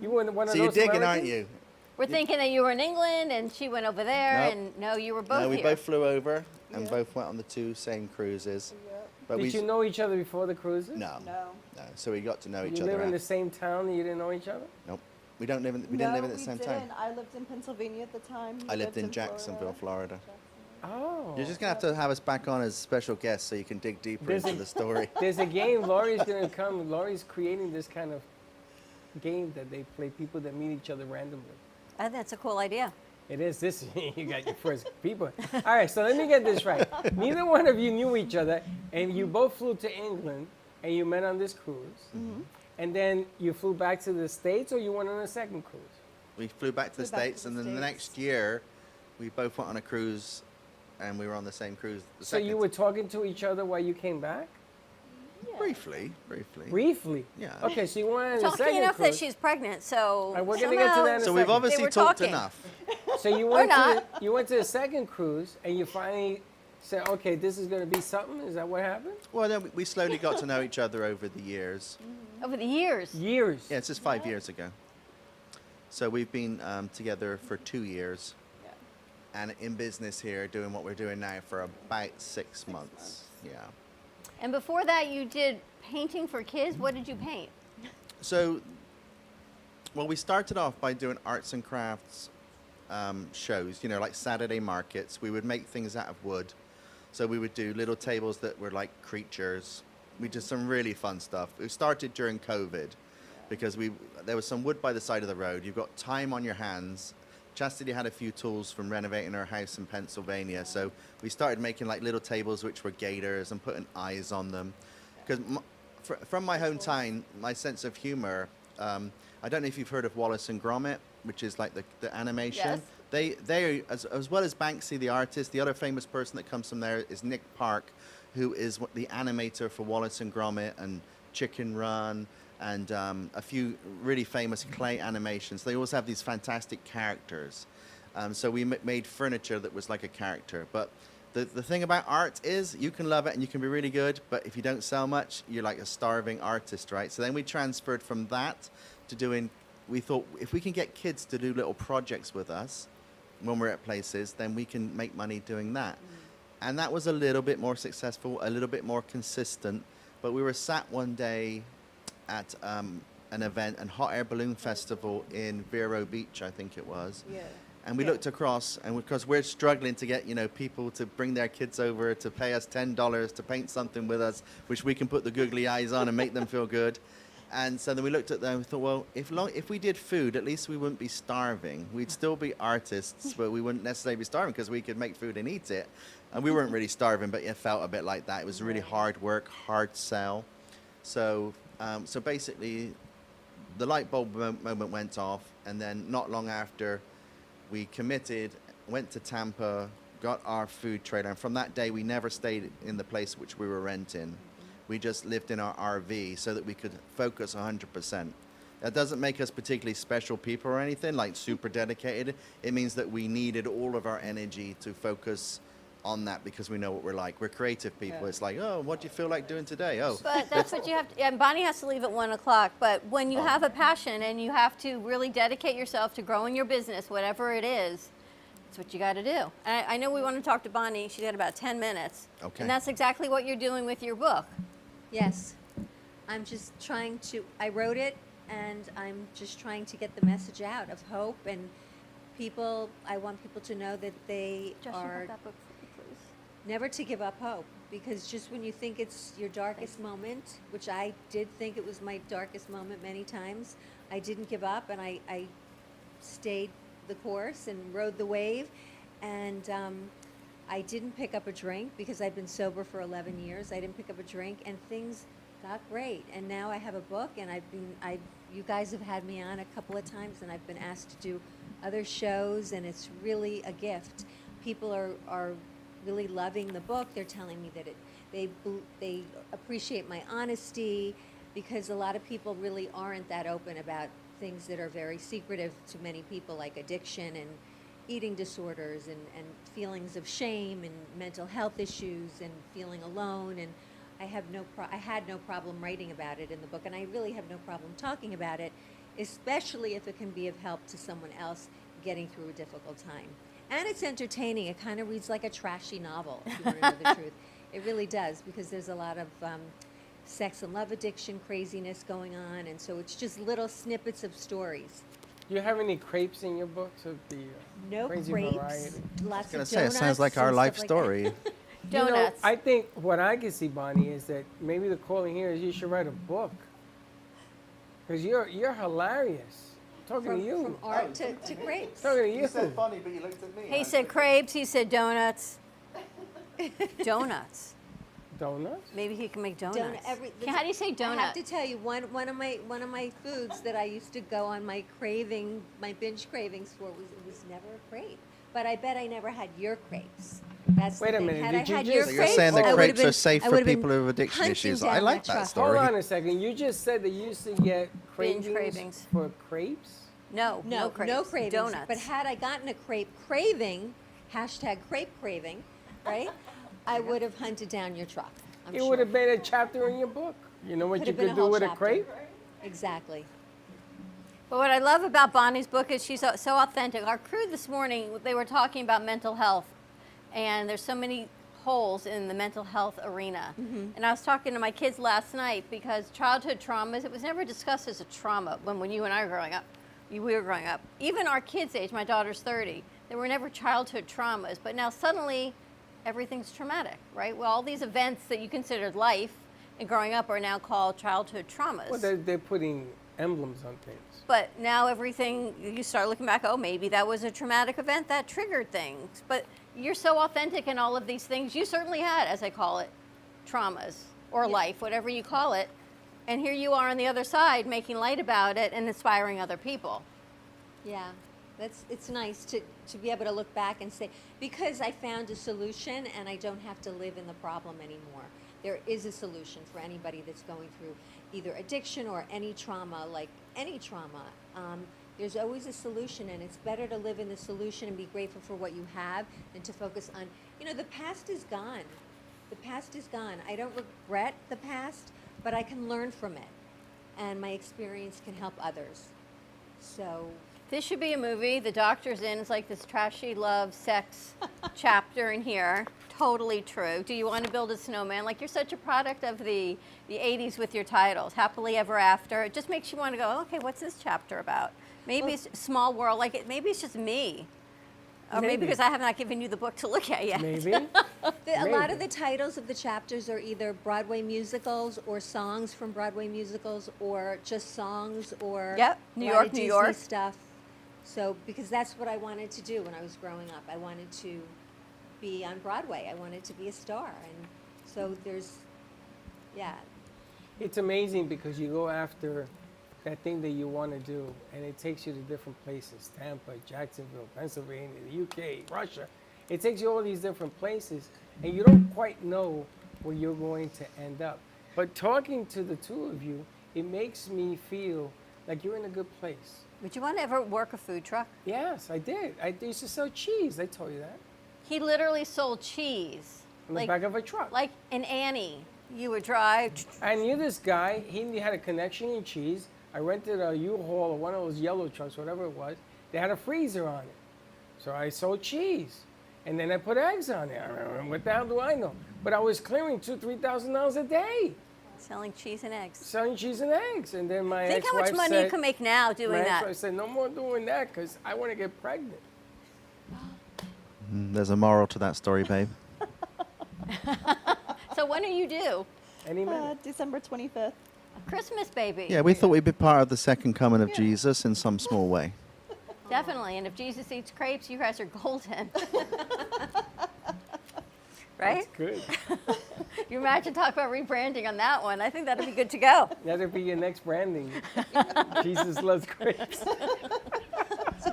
You were one of So you're those digging, aren't Americans? you? We're thinking that you were in England and she went over there, Nope. and no, you were both no, we here. both flew over and Yeah. both went on the two same cruises. Yep. But Did we you know each other before the cruises? no, No. no. So we got to know each other. you other. live in out- the same town and you didn't know each other? Nope. We don't live in. We no, didn't live at the we same didn't. time. I lived in Pennsylvania at the time. He I lived in Florida. Jacksonville, Florida. Oh. You're just gonna have to have us back on as special guests so you can dig deeper There's into a- the story. There's a game. Laurie's gonna come. Laurie's creating this kind of game that they play people that meet each other randomly. I think that's a cool idea. It is this. you got your first people. All right, so let me get this right. Neither one of you knew each other, and you both flew to England, and you met on this cruise, Mm-hmm. and then you flew back to the states, or you went on a second cruise. We flew back to the Flew back to states, the and then the States. next year, we both went on a cruise, and we were on the same cruise. The So you were talking to each other while you came back? briefly, briefly. Briefly. Yeah. Okay, so you went on a Talking second enough that she's pregnant, so All right, we're gonna get to somehow- that in a So we've second. obviously talked talking. enough. So you went to the, you went to the second cruise, and you finally said, "Okay, this is going to be something." Is that what happened? Well, then we- we slowly got to know each other over the years. over the years. Years. Yeah, it's just five years ago. So we've been um, together for two years, and in business here, doing what we're doing now for about six, months. Yeah. And before that, you did painting for kids. What did you paint? So, well, we started off by doing arts and crafts um, shows, you know, like Saturday markets. We would make things out of wood. So we would do little tables that were like creatures. We did some really fun stuff. It started during COVID because we there was some wood by the side of the road. You've got time on your hands. Chastity had a few tools from renovating her house in Pennsylvania, so we started making like little tables which were gators and putting eyes on them. Because fr- from my hometown, my sense of humor. Um, I don't know if you've heard of Wallace and Gromit, which is like the, the animation. Yes. They they as, as well as Banksy the artist. The other famous person that comes from there is Nick Park, who is the animator for Wallace and Gromit and Chicken Run and um, a few really famous clay animations. They always have these fantastic characters. Um, so we m- made furniture that was like a character. But the, the thing about art is you can love it and you can be really good, but if you don't sell much, you're like a starving artist, right? So then we transferred from that to doing, we thought if we can get kids to do little projects with us when we're at places, then we can make money doing that. And that was a little bit more successful, a little bit more consistent. But we were sat one day at um, an event, an hot air balloon festival in Vero Beach, I think it was. Yeah. And we Yeah. looked across, and because we're struggling to get you know people to bring their kids over to pay us ten dollars to paint something with us, which we can put the googly eyes on and make them feel good. And so then we looked at them and thought, well, if long, if we did food, at least we wouldn't be starving. We'd still be artists, but we wouldn't necessarily be starving because we could make food and eat it. And we weren't really starving, but it felt a bit like that. It was really hard work, hard sell. So, um, so basically, the light bulb mo- moment went off, and then not long after, we committed, went to Tampa, got our food trailer, and from that day, we never stayed in the place which we were renting. We just lived in our RV so that we could focus 100%. That doesn't make us particularly special people or anything, like super dedicated. It means that we needed all of our energy to focus on that because we know what we're like. We're creative people. It's like, oh, what do you feel like doing today? Oh, But that's what you have to, and Bonnie has to leave at one o'clock. But when you oh. have a passion and you have to really dedicate yourself to growing your business, whatever it is, that's what you got to do. And I, I know we want to talk to Bonnie. She's got about 10 minutes. Okay. And that's exactly what you're doing with your book. Yes. I'm just trying to, I wrote it and I'm just trying to get the message out of hope and people, I want people to know that they Josh, you are got that book for me, please. Never to give up hope because just when you think it's your darkest moment, which I did think it was my darkest moment many times, I didn't give up and I, I stayed the course and rode the wave. And um, I didn't pick up a drink because I've been sober for 11 years. I didn't pick up a drink and things got great. And now I have a book and I've been, I, you guys have had me on a couple of times and I've been asked to do other shows and it's really a gift. People are, are really loving the book. They're telling me that it, they, they appreciate my honesty because a lot of people really aren't that open about things that are very secretive to many people like addiction and eating disorders and, and feelings of shame and mental health issues and feeling alone and I have no I had no problem writing about it in the book and I really have no problem talking about it especially if it can be of help to someone else getting through a difficult time and it's entertaining it kind of reads like a trashy novel if you want to know the truth It really does because there's a lot of um, sex and love addiction craziness going on, and so it's just little snippets of stories. Do you have any crepes in your books of the uh, No crazy crepes, variety? lots gonna of say, it sounds like our life stuff like that. story. You know, Donuts. I think what I can see, Bonnie, is that maybe the calling here is you should write a book. Because you're you're hilarious. Talking From, to you. from art to, to grapes. Talking to you. funny, but you looked at me. He said crepes, he said donuts. donuts. Donuts? Maybe he can make donuts. Donut, every, How do you say donuts? I have to tell you, one, one of my one of my foods that I used to go on my craving, my binge cravings for was it was never a crepe. But I bet I never had your crepes. That's Wait a thing. minute, Had did I you had just- your So you're crepes, saying the I would've crepes are safe I for would've been people with addiction hunting issues. down I like that truck. story. Hold on a second. You just said that you used to get cravings, cravings. for crepes? No, No, no crepes. no cravings. Donuts. But had I gotten a crepe craving, hashtag crepe craving, right? I would have hunted down your truck. I'm it sure. would have been a chapter in your book. You know what Could you have been could a do whole with a chapter. crepe? Exactly. But what I love about Bonnie's book is she's so, so authentic. Our crew this morning, they were talking about mental health, and there's so many holes in the mental health arena. Mm-hmm. And I was talking to my kids last night because childhood traumas, it was never discussed as a trauma when, when you and I were growing up. you- We were growing up. Even our kids' age, my daughter's 30, there were never childhood traumas. But now suddenly, everything's traumatic, right? Well, all these events that you considered life and growing up are now called childhood traumas. Well, they're, they're putting emblems on things. But now everything, you start looking back, oh, maybe that was a traumatic event that triggered things. But you're so authentic in all of these things. You certainly had, as I call it, traumas or life, whatever you call it. And here you are on the other side making light about it and inspiring other people. Yeah, that's it's nice to, to be able to look back and say because I found a solution and I don't have to live in the problem anymore. There is a solution for anybody that's going through either addiction or any trauma, like any trauma. Um, there's always a solution, and it's better to live in the solution and be grateful for what you have than to focus on, you know, the past is gone. The past is gone. I don't regret the past, but I can learn from it, and my experience can help others. So This should be a movie. The doctor's in. It's like this trashy love, sex chapter in here. Totally true. Do you want to build a snowman? Like you're such a product of the, the 80s with your titles, Happily Ever After. It just makes you want to go, okay, what's this chapter about? Maybe it's small world. Like it, maybe it's just me. Or maybe Maybe. because I have not given you the book to look at yet. Maybe. The, a lot of the titles of the chapters are either Broadway musicals or songs from Broadway musicals or just songs or Yep, New York, New York. stuff. So because that's what I wanted to do when I was growing up. I wanted to be on Broadway. I wanted to be a star, and so there's, yeah, It's amazing because you go after that thing that you want to do, and it takes you to different places Tampa, Jacksonville, Pennsylvania, the UK, Russia. It takes you all these different places, and you don't quite know where you're going to end up. But talking to the two of you, it makes me feel like you're in a good place. Would you want to ever work a food truck? Yes, I did. I used to sell cheese. I told you that. He literally sold cheese. On the back of a truck. Like an Annie. You would drive. I knew this guy. He had a connection in cheese. I rented a U-Haul or one of those yellow trucks, whatever it was. They had a freezer on it. So I sold cheese. And then I put eggs on there. What the hell do I know? But I was clearing two, three thousand dollars a day. Selling cheese and eggs. Selling cheese and eggs. And then my Think how much money said, you can make now doing that. ex-wife said, no more doing that because I want to get pregnant. Mm, There's a moral to that story, babe. So when are you due? Any Uh, December 25th. Christmas, baby. Yeah, we thought we'd be part of the second coming of Jesus in some small way. Definitely. And if Jesus eats crepes, you guys are golden. right? That's good. You imagine talk about rebranding on that one. I think that'd be good to go. That'd be your next branding. Jesus loves grapes.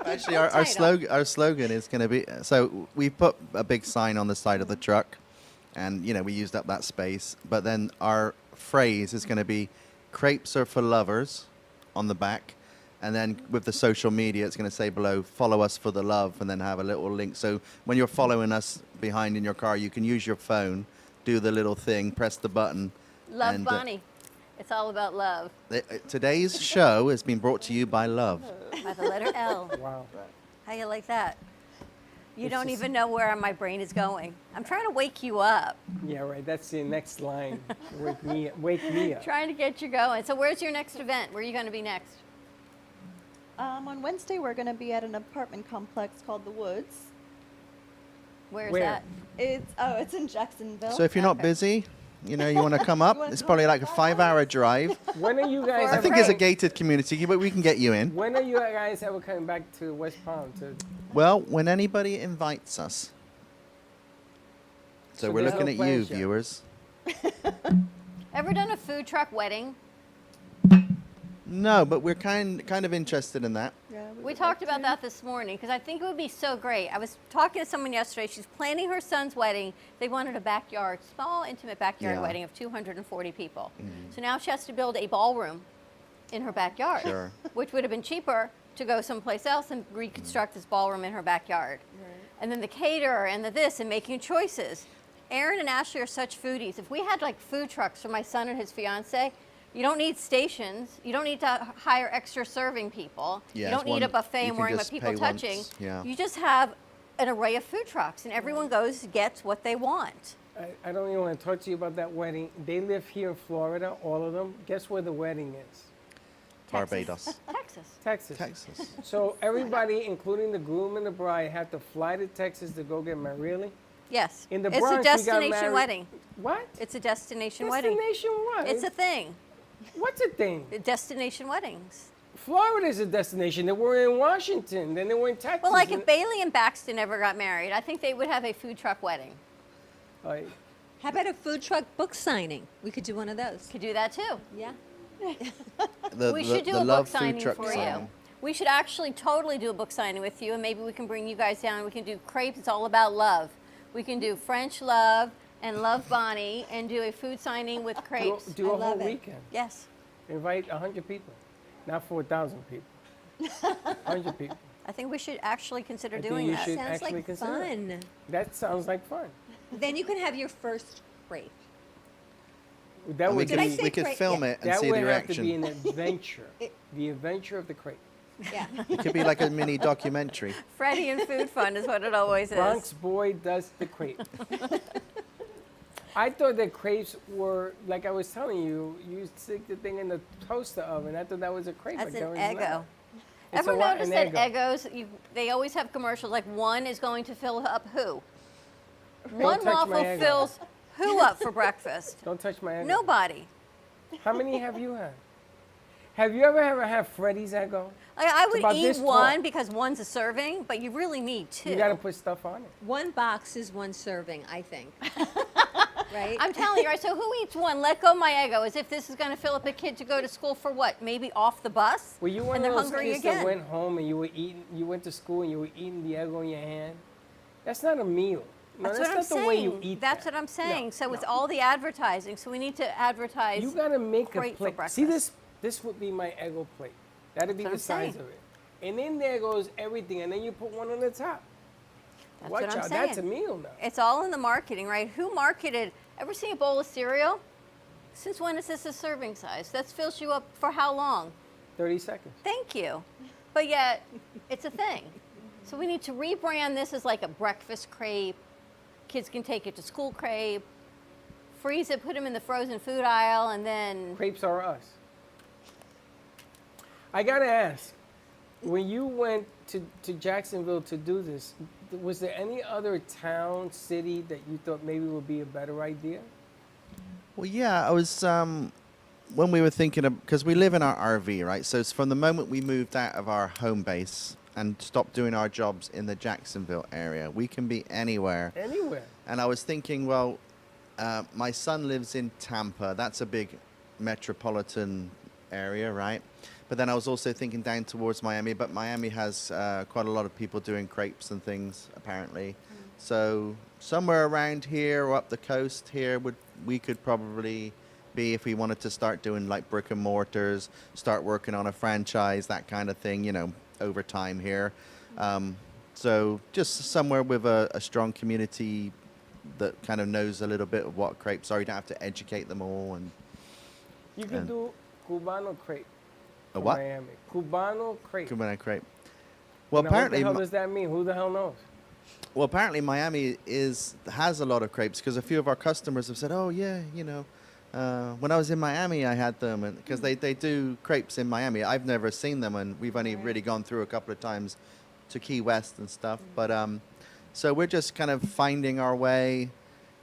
Actually, our, our slogan our slogan is going to be so we put a big sign on the side of the truck, and you know we used up that space. But then our phrase is going to be "crepes are for lovers" on the back, and then with the social media, it's going to say below "follow us for the love," and then have a little link. So when you're following us behind in your car, you can use your phone, do the little thing, press the button. Love and, uh, It's all about love. uh, today's show has been brought to you by Love. By the letter L. Wow. How you like that? You It's don't just- even know where my brain is going. I'm trying to wake you up, Yeah, right. That's the next line. wake me, wake me up. trying to get you going. So, where's your next event? Where are you going to be next? Um, on Wednesday, we're going to be at an apartment complex called The Woods. Where's Where? that? It's oh, it's in Jacksonville. So if you're not busy, you know, you want to come up, it's probably like a five-hour drive. When are you guys? I ever- think it's a gated community, but we can get you in. When are you guys ever coming back to West Palm? To Well, when anybody invites us. So, So we're there's no looking at you, viewers. Ever done a food truck wedding? No, but we're kind kind of interested in that. Yeah, We talked about that this morning because I think it would be so great. I was talking to someone yesterday. She's planning her son's wedding. They wanted a backyard, small, intimate backyard Yeah. wedding of 240 people. Mm. So now she has to build a ballroom in her backyard, Sure. which would have been cheaper to go someplace else and reconstruct this ballroom in her backyard. And then the caterer and the this and making choices. Aaron and Ashley are such foodies. If we had like food trucks for my son and his fiance, you don't need stations. You don't need to hire extra serving people. Yeah, you don't it's need a buffet you and can worrying about people touching. once, yeah. You just have an array of food trucks, and everyone goes gets what they want. I, I don't even want to talk to you about that wedding. They live here in Florida, all of them. Guess where the wedding is? Barbados. Texas. Texas. Texas. So everybody, including the groom and the bride, have to fly to Texas to go get married. Really? Yes. In the it's Bronx, a we got destination married- wedding. What? It's a destination, wedding. Destination what? It's a thing. What's a thing? Destination weddings. Florida is a destination. They were in Washington, then they were in Texas. Well, like if Bailey and Baxton ever got married, I think they would have a food truck wedding. like, How about a food truck book signing? We could do one of those. Could do that too. Yeah. The, we the- should do the a Love book signing Truck for signing. you. We should actually totally do a book signing with you, and maybe we can bring you guys down. We can do crepes. It's all about love. We can do French love and love Bonnie, and do a food signing with do, crepes. do a whole weekend. Yes. Invite 100 people, not 4,000 people. 100 people. I think we should actually consider I think doing you that. should Sounds actually like consider it. fun. That sounds like fun. Then you can have your first crepe. That And we would could, be, we could crepe? film Yeah. it and that see would the have to be an adventure. the adventure of the crate. Yeah. It could be like a mini documentary. Freddy and Food Fun is what it always is. Bronx boy does the crepe. I thought that crepes were like I was telling you. You stick the thing in the toaster oven. I thought that was a crepe. That's but an that was Eggo. It's Ever a what? notice that Eggo. Eggos, you, they always have commercials like one is going to fill up who? One touch my waffle fills who up for breakfast? Don't touch my Eggo. Nobody. How many have you had? Have you ever ever had Freddy's Eggo? I, I would eat one tall. because one's a serving, but you really need two. You got to put stuff on it. One box is one serving, I think. right? I'm telling you, right? So who eats one? Leggo my Eggo. as if this is going to fill up a kid to go to school for what? Maybe off the bus? Were you one and of they're those hungry kids again. that went home and you were eating? You went to school and you were eating the Eggo in your hand. That's not a meal. No, that's, that's, what not I'm the way saying. you eat. that's that. what I'm saying. No, so it's no. all the advertising. So we need to advertise. You gotta make a great for plate. breakfast. See this? This would be my Eggo plate. That'd be That's the size saying. of it. And then there goes everything, and then you put one on the top. That's Watch what I'm out, saying. that's a meal now. It's all in the marketing, right? Who marketed? Ever see a bowl of cereal? Since when is this a serving size? That fills you up for how long? 30 seconds. Thank you. But yet, it's a thing. So we need to rebrand this as like a breakfast crepe. Kids can take it to school crepe. Freeze it, put them in the frozen food aisle, and then Crepes are us. I gotta ask, when you went to, to Jacksonville to do this, was there any other town, city that you thought maybe would be a better idea? Well, yeah, I was um, when we were thinking of because we live in our RV, right? So it's from the moment we moved out of our home base and stopped doing our jobs in the Jacksonville area, we can be anywhere. Anywhere. And I was thinking, well, uh, my son lives in Tampa. That's a big metropolitan area, right? But then I was also thinking down towards Miami, but Miami has uh, quite a lot of people doing crepes and things, apparently. So somewhere around here or up the coast here would we could probably be if we wanted to start doing like brick and mortars, start working on a franchise, that kind of thing, you know, over time here. Um, so just somewhere with a, a strong community that kind of knows a little bit of what crepes are. You don't have to educate them all. And You can And- do Cubano crepe. A what? Miami. Cubano crepe. Cubano crepe. Well, Now, apparently, what the hell does that mean? Who the hell knows? Well, apparently Miami is has a lot of crepes because a few of our customers have said, "Oh yeah, you know, uh, when I was in Miami, I had them," because they, they do crepes in Miami. I've never seen them, and we've only really gone through a couple of times to Key West and stuff. But um, so we're just kind of finding our way,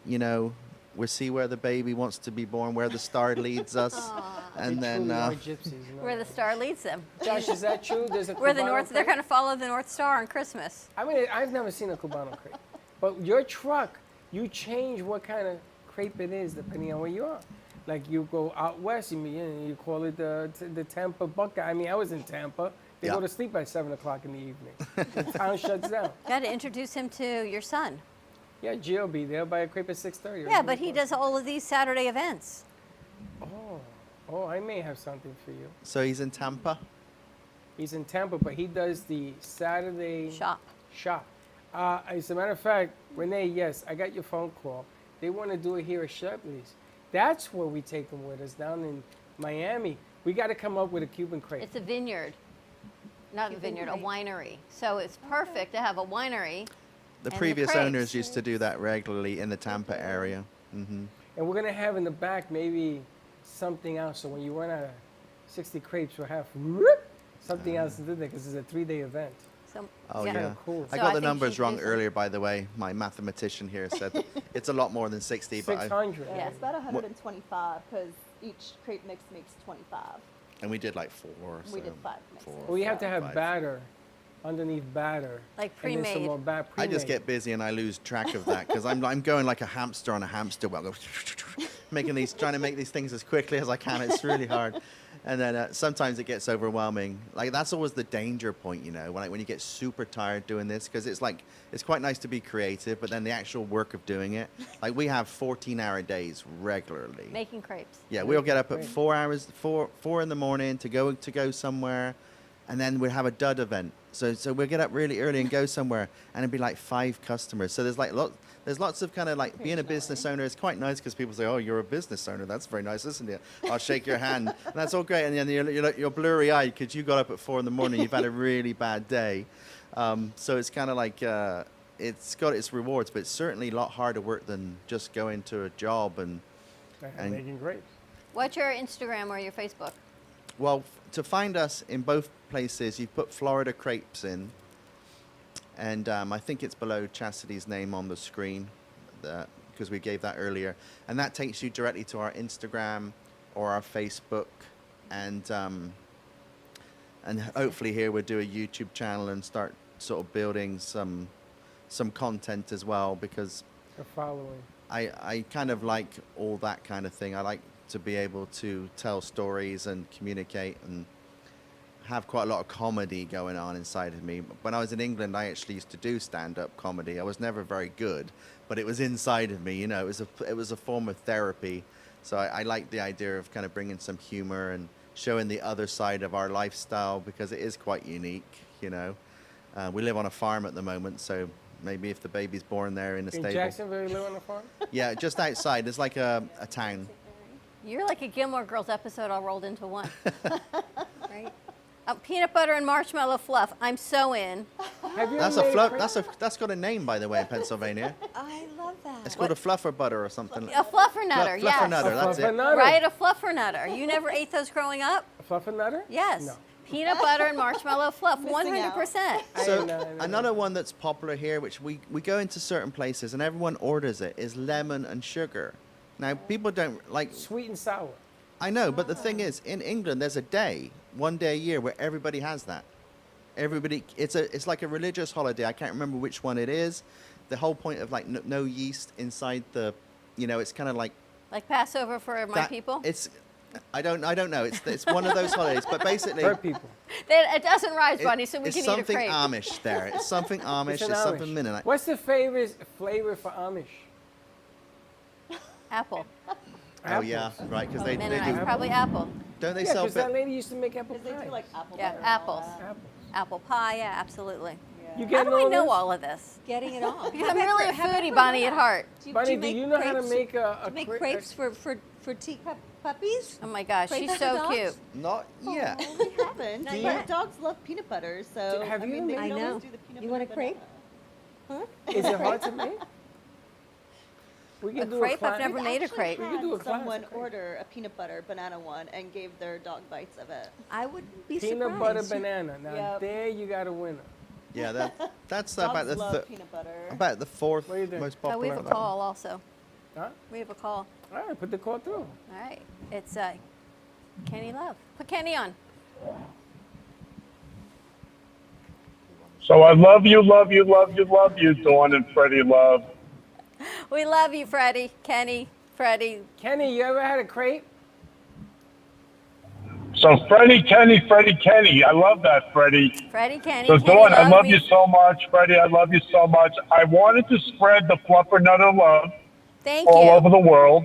you know. We see where the baby wants to be born, where the star leads us, and They then truly uh, are gypsies. no. Where the star leads them. Josh, is that true? There's a Where the Cubano north, they're going to follow the North Star on Christmas. I mean, I've never seen a Cubano crepe, but your truck, you change what kind of crepe it is depending on where you are. Like you go out west, you mean you, you call it the the Tampa Buckeye. I mean, I was in Tampa. They Yeah. go to sleep at seven o'clock in the evening. the town shuts down. Got to introduce him to your son. Yeah, Gio be there by a crepe at six thirty. Yeah, but he does all of these Saturday events. Oh, oh, I may have something for you. so he's in Tampa. He's in Tampa, but he does the Saturday shop. Shop. Uh, as a matter of fact, Renee, yes, I got your phone call. They want to do it here at Shepley's. That's where we take them with us down in Miami. We got to come up with a Cuban crepe. It's a vineyard, not a vineyard, a winery. So it's perfect to have a winery. The and previous crepes. owners used to do that regularly in the Tampa area. hmm And we're gonna have in the back maybe something else. So when you run out of 60 crepes, we'll have whoop, something else to do there because it's a three-day event. So, Oh Kinda yeah, cool. I So got I the numbers wrong earlier, by the way. My mathematician here said it's a lot more than sixty. But I, 600. Yeah, it's about 125 because each crepe mix makes 25. and we did like four. We so did five mixes. four, Well, you have to have five. batter, underneath batter. Like and then some pre-made. more ba- I just get busy and I lose track of that because I'm, I'm going like a hamster on a hamster wheel, making these, trying to make these things as quickly as I can. It's really hard, and then uh, sometimes it gets overwhelming. Like that's always the danger point, you know, when like, when you get super tired doing this because it's like it's quite nice to be creative, but then the actual work of doing it, like we have 14-hour days regularly. Making crepes. Yeah, we'll get up at four hours, four four in the morning to go to go somewhere, and then we'll have a dud event. So so we'll get up really early and go somewhere, and it'd be like five customers. So there's like lot, there's lots of kind of like being a business owner. It's quite nice because people say, "Oh, you're a business owner. That's very nice, isn't it?" I'll shake your hand, and that's all great. And then you're you're, you're blurry eyed because you got up at four in the morning. You've had a really bad day. Um, so it's kind of like. Uh, it's got its rewards, but it's certainly a lot harder work than just going to a job and And and making grapes. What's your Instagram or your Facebook? Well, to find us in both places, you put Florida Crepes in, and um, I think it's below Chastity's name on the screen, because we gave that earlier, and that takes you directly to our Instagram or our Facebook, and um, and hopefully here we'll do a YouTube channel and start sort of building some some content as well because The following. I, I kind of like all that kind of thing. I like to be able to tell stories and communicate and have quite a lot of comedy going on inside of me. When I was in England, I actually used to do stand-up comedy. I was never very good, but it was inside of me. You know, it was a it was a form of therapy. So I, I like the idea of kind of bringing some humor and showing the other side of our lifestyle because it is quite unique. You know, uh, we live on a farm at the moment, so maybe if the baby's born there in a In stable. Jacksonville, you live on the farm? Yeah, just outside. It's like a, a town. You're like a Gilmore Girls episode all rolled into one. right? Uh, peanut butter and marshmallow fluff. I'm so in. Have you That's a fluff. That's a that's got a name by the way in Pennsylvania. I love that. It's called a fluffer butter or something. A fluffernutter, Fluff- yes. fluffernutter, that's it. fluffernutter. Right, a fluffernutter. You never ate those growing up? Fluffer nutter? Yes. No. Peanut butter and marshmallow fluff, 100%. So didn't know, I didn't know. another one that's popular here, which we, we go into certain places and everyone orders it, is lemon and sugar. Now people don't like. Sweet and sour. I know, but the thing is, in England, there's a day, one day a year, where everybody has that. Everybody, it's a it's like a religious holiday. I can't remember which one it is. The whole point of like no, no yeast inside the, you know, it's kind of like Like Passover for my that- people? It's, I don't I don't know. It's it's one of those holidays, but basically. Her people. Then it doesn't rise, it- Bunny, so we it's can eat a something crepe. Amish there. It's something Amish. It's It's, an something Amish. Mennonite. What's the favorite flavor for Amish? Apple. Oh yeah, right, because they, they Mennonites, do. probably apple. Don't they Yeah, sell? because that Bit, lady used to make apple Because they do like apple Yeah, butter and all apples. that. Apples. Apple pie, yeah, absolutely. You How getting do I know this? all of this? Getting it all. Because I'm really a foodie, Bonnie, at heart. Do you, Bunny, do you do you know how to make a, a make cre- a- crepes for for for tea pup- puppies? Oh my gosh, Crepes she's for so dogs? cute. not yet. Oh, we haven't. Do you- but dogs love peanut butter, so have I you mean, they made- can I always know. do the peanut You butter want a crepe? banana. Is it hard to make? We A can do crepe? a I've never We've made a crepe. We could do a someone crepe. order a peanut butter banana one and gave their dog bites of it. I wouldn't be Peanut surprised. butter banana. Now Yep. there you got a winner. Yeah, that, that's Dogs about the love thir- peanut butter. about the fourth What do you think? most Oh, popular. we have a that one. call also. Huh? We have a call. All right, put the call through. All right. It's uh, Kenny Love. Put Kenny on. So I love you, love you, love you, love you, Dawn and Freddy Love. We love you, Freddy. Kenny. Freddy. Kenny, you ever had a crepe? So Freddy, Kenny, Freddy, Kenny. I love that, Freddy. Freddy Kenny. So Kenny Dawn, I love me. you so much, Freddy. I love you so much. I wanted to spread the fluffer nutter love Thank all you. over the world.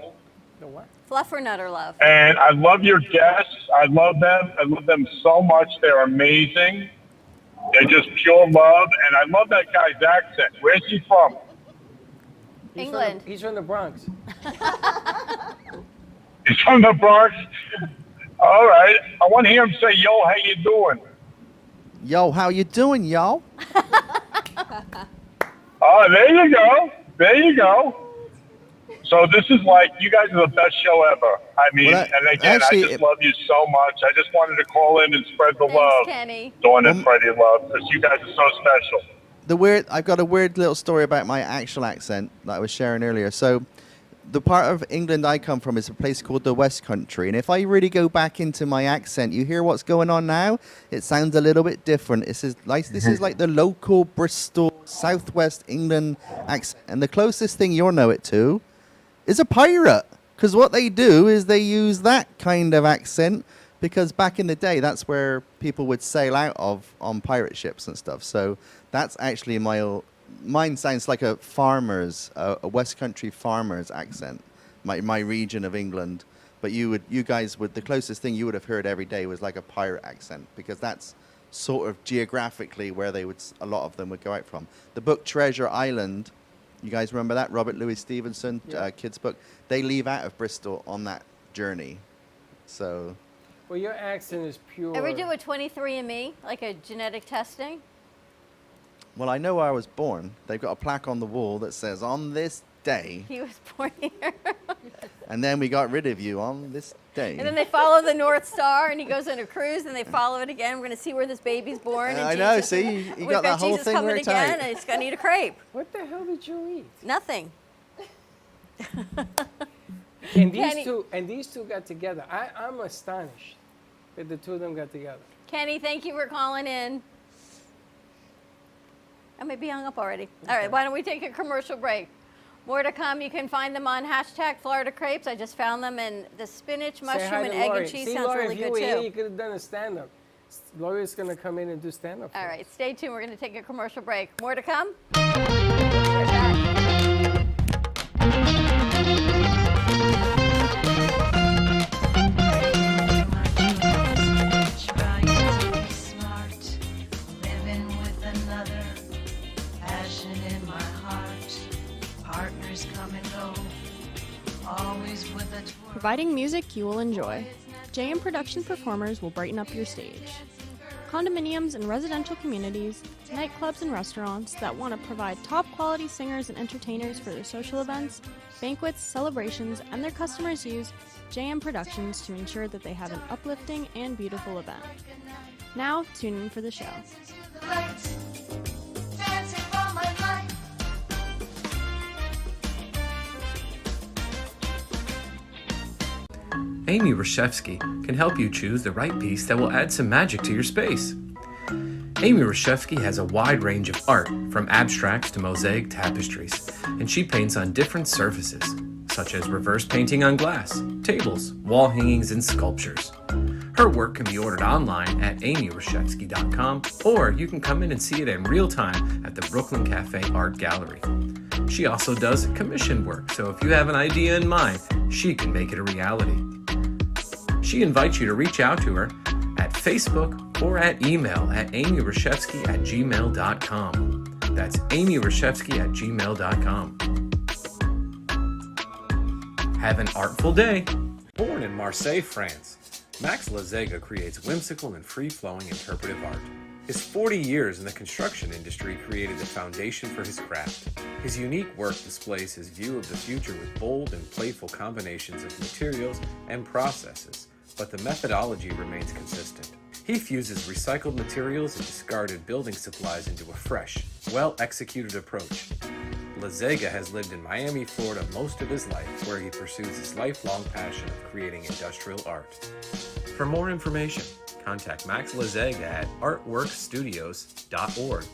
The what? Fluffer Nutter Love. And I love your guests. I love them. I love them so much. They're amazing. They're just pure love. And I love that guy's accent. Where's he from? He's England. From the, he's from the Bronx. He's from the Bronx. All right. I want to hear him say, "Yo, how you doing?" Yo, how you doing, y'all? Oh, there you go. There you go. So this is like you guys are the best show ever. I mean, Well, that- and again, actually, I just love you so much. I just wanted to call in and spread the Thanks, love, Kenny. Dawn and um, Freddy love, because you guys are so special. The weird I've got a weird little story about my actual accent that I was sharing earlier. So the part of England I come from is a place called the West Country, and if I really go back into my accent, you hear what's going on now. It sounds a little bit different. This is like this is like the local Bristol Southwest England accent, and the closest thing you'll know it to is a pirate. Because what they do is they use that kind of accent because back in the day, that's where people would sail out of on pirate ships and stuff. So that's actually my mine sounds like a farmer's, uh, a West Country farmer's accent, my my region of England. But you would, you guys would, the closest thing you would have heard every day was like a pirate accent because that's sort of geographically where they would, a lot of them would go out from. The book Treasure Island, you guys remember that Robert Louis Stevenson Yeah. uh, kids book? They leave out of Bristol on that journey, so Well, your accent is pure. Ever do a 23andMe, like a genetic testing? well I know where I was born. They've got a plaque on the wall that says on this day, He was born here. and then we got rid of you on this day. and then they follow the North Star, and he goes on a cruise, and they follow it again. We're going to see where this baby's born. And I know, Jesus- see, you- you we've got that whole Jesus thing coming worked again, out. and he's going to eat a crepe. What the hell did you eat? Nothing. And these Kenny- two and these two got together. I, I'm astonished that the two of them got together. Kenny, thank you for calling in. I may be hung up already. All right, why don't we take a commercial break? More to come. You can find them on hashtag Florida Crepes. I just found them, and the spinach, mushroom, and egg Lori. and cheese See, sounds Lori, really if you good were too. here, you could have done a stand up. Lori's gonna come in and do stand up. All right, stay tuned. We're going to take a commercial break. More to come. Providing music you will enjoy. JM Production performers will brighten up your stage. Condominiums and residential communities, nightclubs and restaurants that want to provide top quality singers and entertainers for their social events, banquets, celebrations, and their customers use JM Productions to ensure that they have an uplifting and beautiful event. Now, tune in for the show. Amy Rashevsky can help you choose the right piece that will add some magic to your space. Amy Rashevsky has a wide range of art, from abstracts to mosaic tapestries, and she paints on different surfaces, such as reverse painting on glass, tables, wall hangings, and sculptures. Her work can be ordered online at amyrashevsky.com, or you can come in and see it in real time at the Brooklyn Cafe Art Gallery. She also does commission work, so if you have an idea in mind, she can make it a reality. She invites you to reach out to her at Facebook or at email at amyrashevsky at gmail.com. That's amyrashevsky at gmail.com. Have an artful day. Born in Marseille, France, Max Lazega creates whimsical and free flowing interpretive art. His 40 years in the construction industry created the foundation for his craft. His unique work displays his view of the future with bold and playful combinations of materials and processes, but the methodology remains consistent. He fuses recycled materials and discarded building supplies into a fresh, well executed approach. Lazega has lived in Miami, Florida most of his life, where he pursues his lifelong passion of creating industrial art. For more information, contact Max Lazega at artworkstudios.org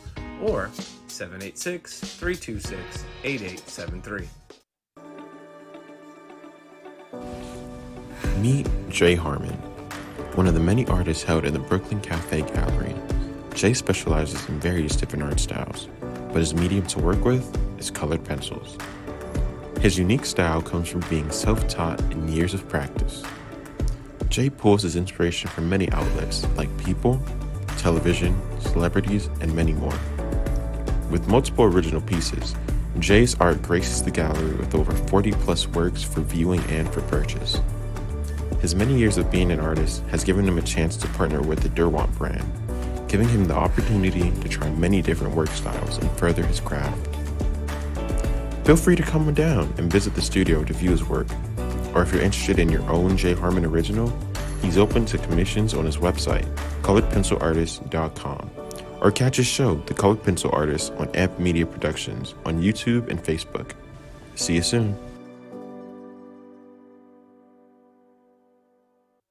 or 786 326 8873. Meet Jay Harmon, one of the many artists held in the Brooklyn Cafe Gallery. Jay specializes in various different art styles, but his medium to work with is colored pencils. His unique style comes from being self taught and years of practice. Jay pulls his inspiration from many outlets like people, television, celebrities, and many more. With multiple original pieces, Jay's art graces the gallery with over 40 plus works for viewing and for purchase. His many years of being an artist has given him a chance to partner with the Derwent brand, giving him the opportunity to try many different work styles and further his craft. Feel free to come down and visit the studio to view his work, or if you're interested in your own Jay Harmon original, he's open to commissions on his website, coloredpencilartist.com, or catch his show, The Colored Pencil Artist, on Amp Media Productions on YouTube and Facebook. See you soon.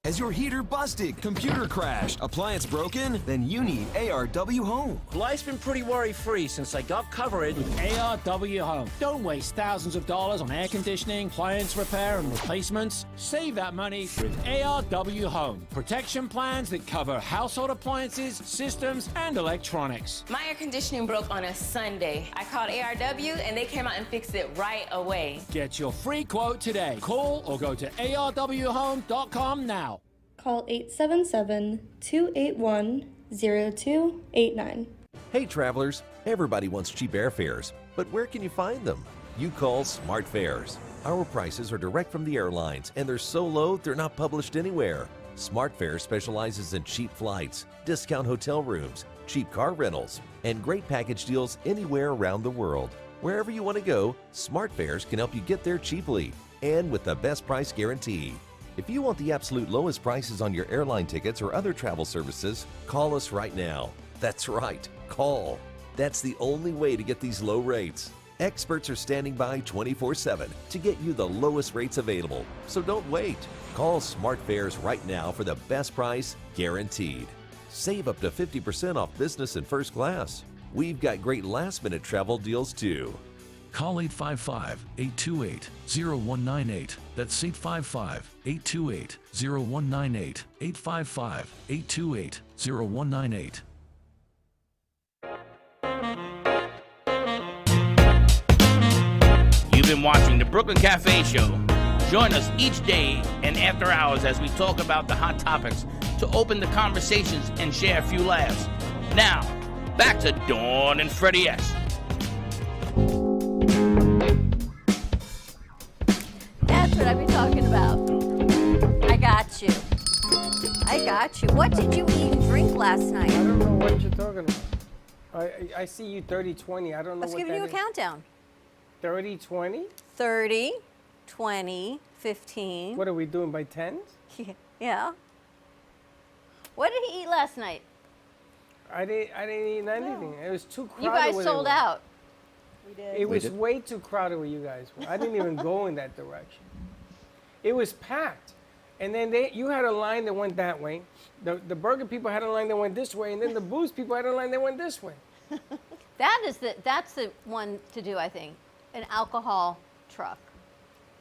Has your heater busted, computer crashed, appliance broken? Then you need ARW Home. Life's been pretty worry free since I got covered with ARW Home. Don't waste thousands of dollars on air conditioning, appliance repair, and replacements. Save that money with ARW Home. Protection plans that cover household appliances, systems, and electronics. My air conditioning broke on a Sunday. I called ARW and they came out and fixed it right away. Get your free quote today. Call or go to arwhome.com now. Call 877 281 0289. Hey travelers, everybody wants cheap airfares, but where can you find them? You call Smart Fares. Our prices are direct from the airlines and they're so low they're not published anywhere. Smart Fares specializes in cheap flights, discount hotel rooms, cheap car rentals, and great package deals anywhere around the world. Wherever you want to go, Smart Fares can help you get there cheaply and with the best price guarantee. If you want the absolute lowest prices on your airline tickets or other travel services, call us right now. That's right, call. That's the only way to get these low rates. Experts are standing by 24 7 to get you the lowest rates available. So don't wait. Call Smart Fares right now for the best price guaranteed. Save up to 50% off business and first class. We've got great last minute travel deals too. Call 855 828 0198. That's 855 828 0198. 855 828 0198. You've been watching the Brooklyn Cafe Show. Join us each day and after hours as we talk about the hot topics to open the conversations and share a few laughs. Now, back to Dawn and Freddy S. got you. What did you eat and drink last night? I don't know what you're talking about. I, I, I see you 30 20. I don't know I was what giving that you a is. countdown 30 20? 30, 20, 15. What are we doing by 10s? Yeah. What did he eat last night? I didn't. I didn't eat anything. It was too crowded. You guys sold they out. We did. It We was did. way too crowded where you guys were. I didn't even go in that direction. It was packed, and then they you had a line that went that way. The the burger people had a line that went this way, and then the booze people had a line that went this way. That is the that's the one to do, I think. An alcohol truck.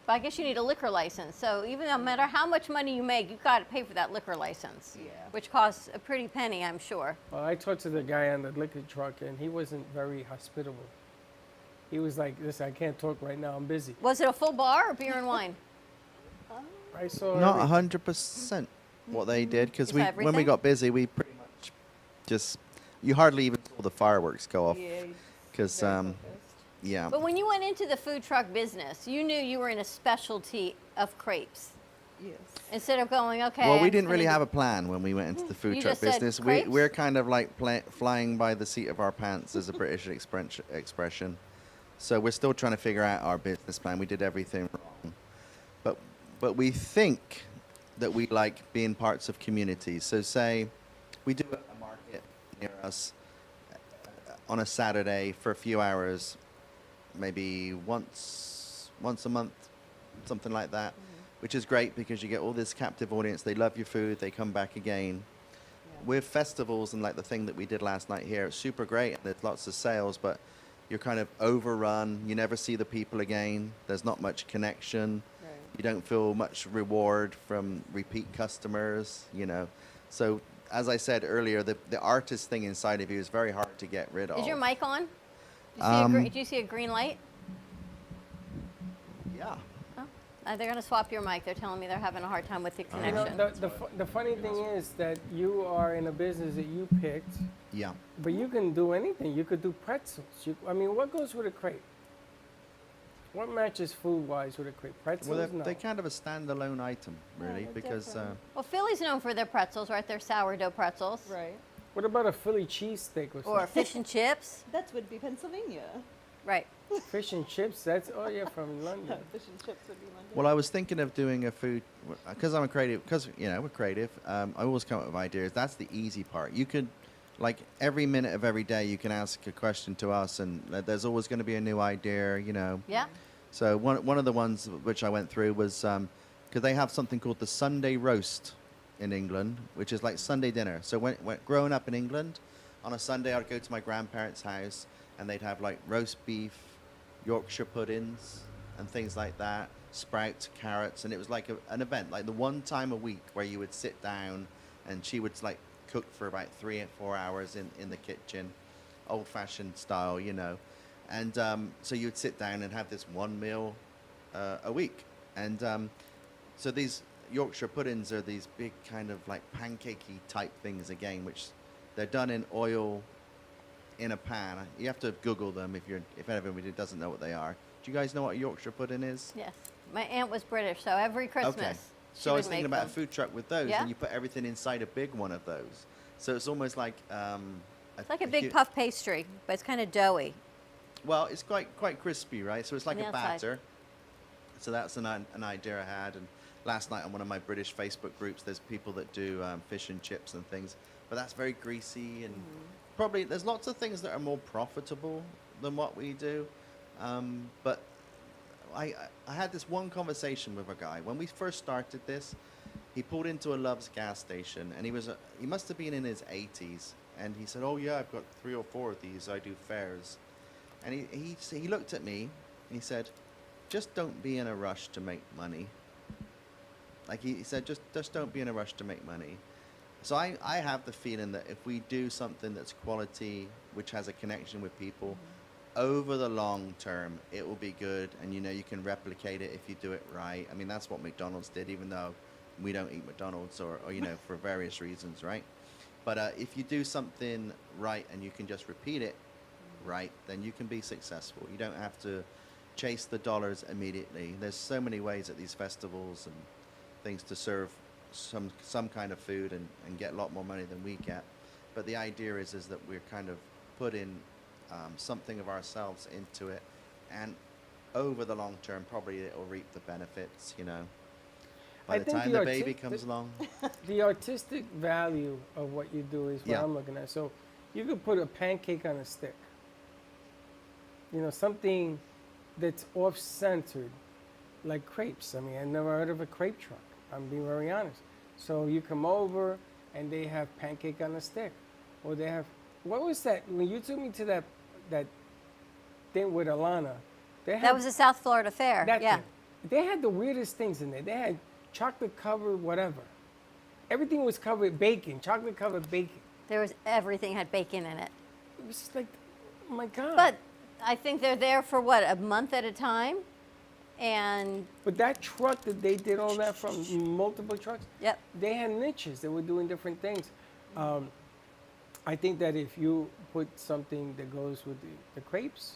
But I guess you need a liquor license. So even no matter how much money you make, you've got to pay for that liquor license. Yeah. Which costs a pretty penny, I'm sure. Well, I talked to the guy on the liquor truck, and he wasn't very hospitable. He was like, "Listen, I can't talk right now. I'm busy." Was it a full bar or beer and wine? I saw Not everything. hundred percent what they did because we saw when we got busy we pretty much just you hardly even saw the fireworks go off because very um focused. yeah But when you went into the food truck business, you knew you were in a specialty of crepes. Yes. Instead of going, okay. well, we I'm didn't really have a plan when we went into the food truck business. We, crepes? we're kind of like pla flying by the seat of our pants, as a British expre- expression. So we're still trying to figure out our business plan. We did everything wrong, but but we think that we like being parts of communities. So say we do a market near us on a Saturday for a few hours, maybe once once a month, something like that, mm-hmm. which is great because you get all this captive audience. They love your food. They come back again. With festivals and like the thing that we did last night here, it's super great. There's lots of sales, but you're kind of overrun. You never see the people again. There's not much connection. You don't feel much reward from repeat customers. You know, so as I said earlier, the the artist thing inside of you is very hard to get rid of. Is your mic on? Do you, see a Um, gre- do you see a green light? Yeah. Oh, uh, they're going to swap your mic. They're telling me they're having a hard time with the You know, connection. the, the, fu- the funny thing is that you are in a business that you picked, Yeah. but you can do anything. You could do pretzels. You, I mean, what goes with a crepe? What matches food-wise with a crepe? Pretzels? Well, they're, no. they're kind of a standalone item, really, because uh, well, Philly's known for their pretzels, right? Their sourdough pretzels. Right. What about a Philly cheesesteak or something? Or fish and chips. That would be Pennsylvania. Right. Fish and chips. That's oh yeah, from London. Fish and chips would be London. Well, I was thinking of doing a food because I'm a creative. Because you know we're creative. Um, I always come up with ideas. That's the easy part. You could, like, every minute of every day, you can ask a question to us, and there's always going to be a new idea. You know. Yeah. So one one of the ones which I went through was um, because they have something called the Sunday roast in England, which is like Sunday dinner. So when, when growing up in England, on a Sunday I'd go to my grandparents' house and they'd have like roast beef, Yorkshire puddings, and things like that, sprouts, carrots, and it was like a, an event, like the one time a week where you would sit down and she would like cook for about three or four hours in, in the kitchen, old fashioned style, you know. And um, so you'd sit down and have this one meal uh, a week. And um, so these Yorkshire puddings are these big kind of like pancakey type things again, which they're done in oil in a pan. You have to Google them if you're if anybody doesn't know what they are. Do you guys know what a Yorkshire pudding is? Yes. My aunt was British, so every Christmas. Okay. So I was thinking about a food truck with those, Yeah. and you put everything inside a big one of those. So it's almost like um, It's like a big hu- puff pastry, but it's kind of doughy. Well, it's quite quite crispy, right? So it's like a outside. batter. So that's an, an idea I had. And last night on one of my British Facebook groups, there's people that do um, fish and chips and things, but that's very greasy and probably there's lots of things that are more profitable than what we do. Um, but I, I- had this one conversation with a guy when we first started this. He pulled into a Love's gas station, and he was a, he must have been in his 80s, and he said, "Oh yeah, I've got three or four of these. I do fairs." And he he he looked at me, and he said, "Just don't be in a rush to make money." Like he, he said, just just don't be in a rush to make money. So I, I have the feeling that if we do something that's quality, which has a connection with people, mm-hmm. Over the long term, it will be good, and you know you can replicate it if you do it right. I mean that's what McDonald's did, even though we don't eat McDonald's or, or you know for various reasons, right? But uh, if you do something right and you can just repeat it right, then you can be successful. You don't have to chase the dollars immediately. There's so many ways at these festivals and things to serve some some kind of food and, and get a lot more money than we get. But the idea is is that we're kind of putting um, something of ourselves into it, and over the long term, probably it will reap the benefits. You know, by I the time the the baby comes along. the artistic value of what you do is what Yeah. I'm looking at. So you could put a pancake on a stick. You know, something that's off-centered, like crepes. I mean, I never heard of a crepe truck. I'm being very honest. So you come over and they have pancake on a stick, or they have what was that? When you took me to that that thing with Alana, they had That was a South Florida fair. that yeah. thing. They had the weirdest things in there. They had chocolate covered whatever. Everything was covered bacon, chocolate covered bacon. There was everything had bacon in it. It was just like, oh my God. But I think they're there for what a month at a time, and But that truck that they did all that from, multiple trucks, yep. they had niches. They were doing different things. Um, I think that if you put something that goes with the, the crepes,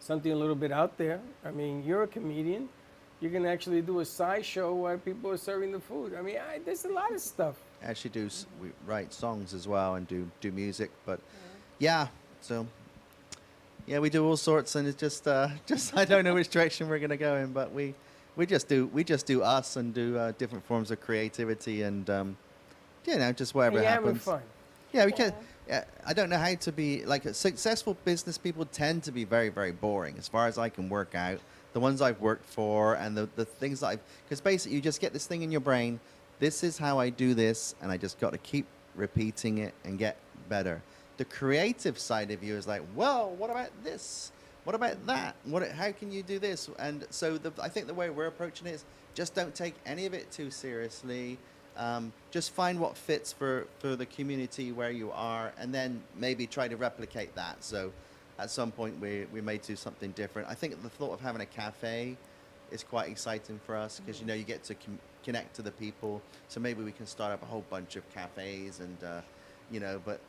something a little bit out there. I mean, you're a comedian. You can actually do a sideshow while people are serving the food. I mean, I, there's a lot of stuff. Actually, do we write songs as well and do do music, but yeah, so yeah, we do all sorts, and it's just uh, just I don't know which direction we're gonna go in, but we we just do we just do us and do uh, different forms of creativity and um, you know just whatever and you're having happens. fun. Yeah, we can. Yeah, I don't know how to be like successful business people tend to be very, very boring as far as I can work out. The ones I've worked for and the, the things that I've because basically you just get this thing in your brain. This is how I do this, and I just got to keep repeating it and get better. The creative side of you is like, well, what about this? What about that? What? How can you do this? And so the, I think the way we're approaching it is just don't take any of it too seriously. Um, just find what fits for, for the community where you are, and then maybe try to replicate that. So, at some point, we, we may do something different. I think the thought of having a cafe is quite exciting for us because you know you get to com- connect to the people. So maybe we can start up a whole bunch of cafes, and uh, you know, but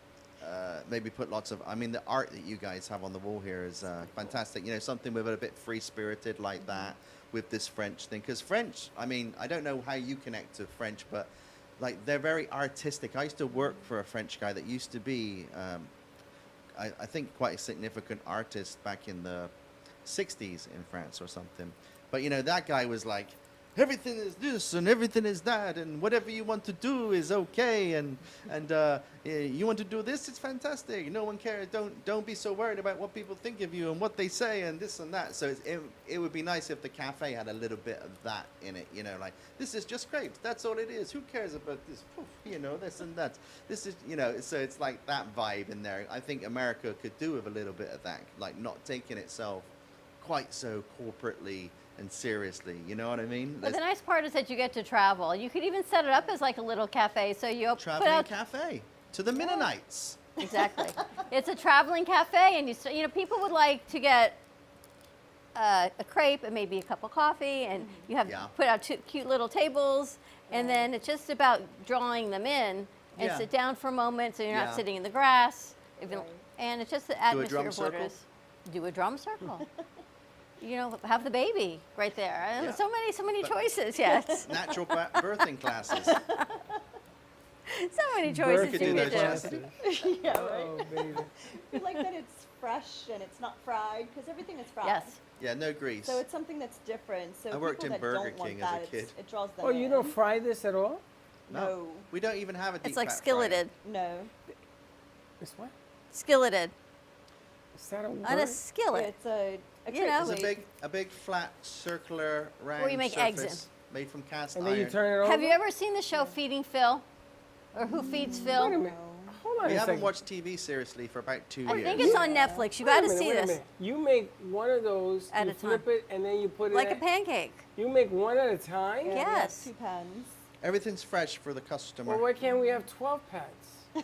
uh, maybe put lots of. I mean, the art that you guys have on the wall here is uh, fantastic. You know, something with a bit free spirited like that with this French thing. Because French, I mean, I don't know how you connect to French, but like they're very artistic. I used to work for a French guy that used to be, um, I, I think, quite a significant artist back in the 60s in France or something. But you know, that guy was like, everything is this and everything is that, and whatever you want to do is okay, and and uh, eh, you want to do this, it's fantastic. No one cares. Don't don't be so worried about what people think of you and what they say and this and that. So it it would be nice if the cafe had a little bit of that in it. You know, like this is just crepes. That's all it is. Who cares about this? Poof, you know, this and that. This is you know. So it's like that vibe in there. I think America could do with a little bit of that, like not taking itself quite so corporately and seriously. You know what I mean? But the nice part is that you get to travel. You could even set it up as like a little cafe. So you op- put Traveling out cafe to the Mennonites. exactly. it's a traveling cafe, and you you know people would like to get uh, a crepe and maybe a cup of coffee, and you have Yeah. put out two cute little tables, and then it's just about drawing them in and Yeah. sit down for a moment, so you're Yeah. not sitting in the grass. If you- and it's just the atmosphere Do a drum of circle? Borders. Do a drum circle. you know, have the baby right there. And Yeah. So many, so many But- choices. Yes. Natural birthing classes. so many choices Could you do could those, do. Chastity. yeah, Oh, right. baby. I like that it's fresh and it's not fried because everything is fried. Yes. Yeah, no grease. So it's something that's different. So I worked people in that Burger don't want King as a that, it's- kid. It draws them Oh, you don't fry this at all? No. We don't even have a deep It's like fat fryer. skilleted. No. It's what? Skilleted. Is that a word? On a skillet. It's a, a You know. It's a big, a big flat circular round you make eggs in. surface made from cast And then iron. you turn it over? Have you ever seen the show Feeding Phil? Or Who Feeds Phil? Wait a minute. Hold on we a haven't second. watched TV seriously for about two I years. think it's on Netflix. You Wait a got to minute, see wait a this. minute. You make one of those, At you a flip it, and then you put it Like a at- pancake. You make one at a time? Yeah, we have Yes. Two pans. Everything's fresh for the customer. Well, why can't we have 12 pads?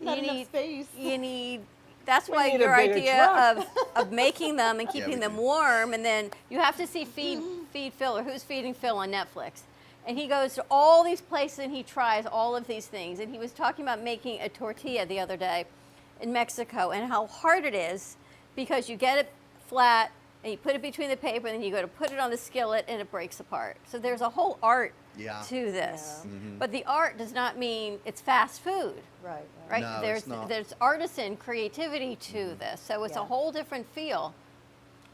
Not you enough need, space. You need. That's We why your idea of, truck. of making them and keeping we them do. warm, and then you have to see Feed Feed Phil or Who's Feeding Phil on Netflix. And he goes to all these places and he tries all of these things. And he was talking about making a tortilla the other day in Mexico and how hard it is because you get it flat and you put it between the paper and then you go to put it on the skillet and it breaks apart. So there's a whole art Yeah. to this. Yeah. Mhm. But the art does not mean it's fast food Right. right. right? No, there's it's not. There's artisan creativity to this, so it's a whole different feel.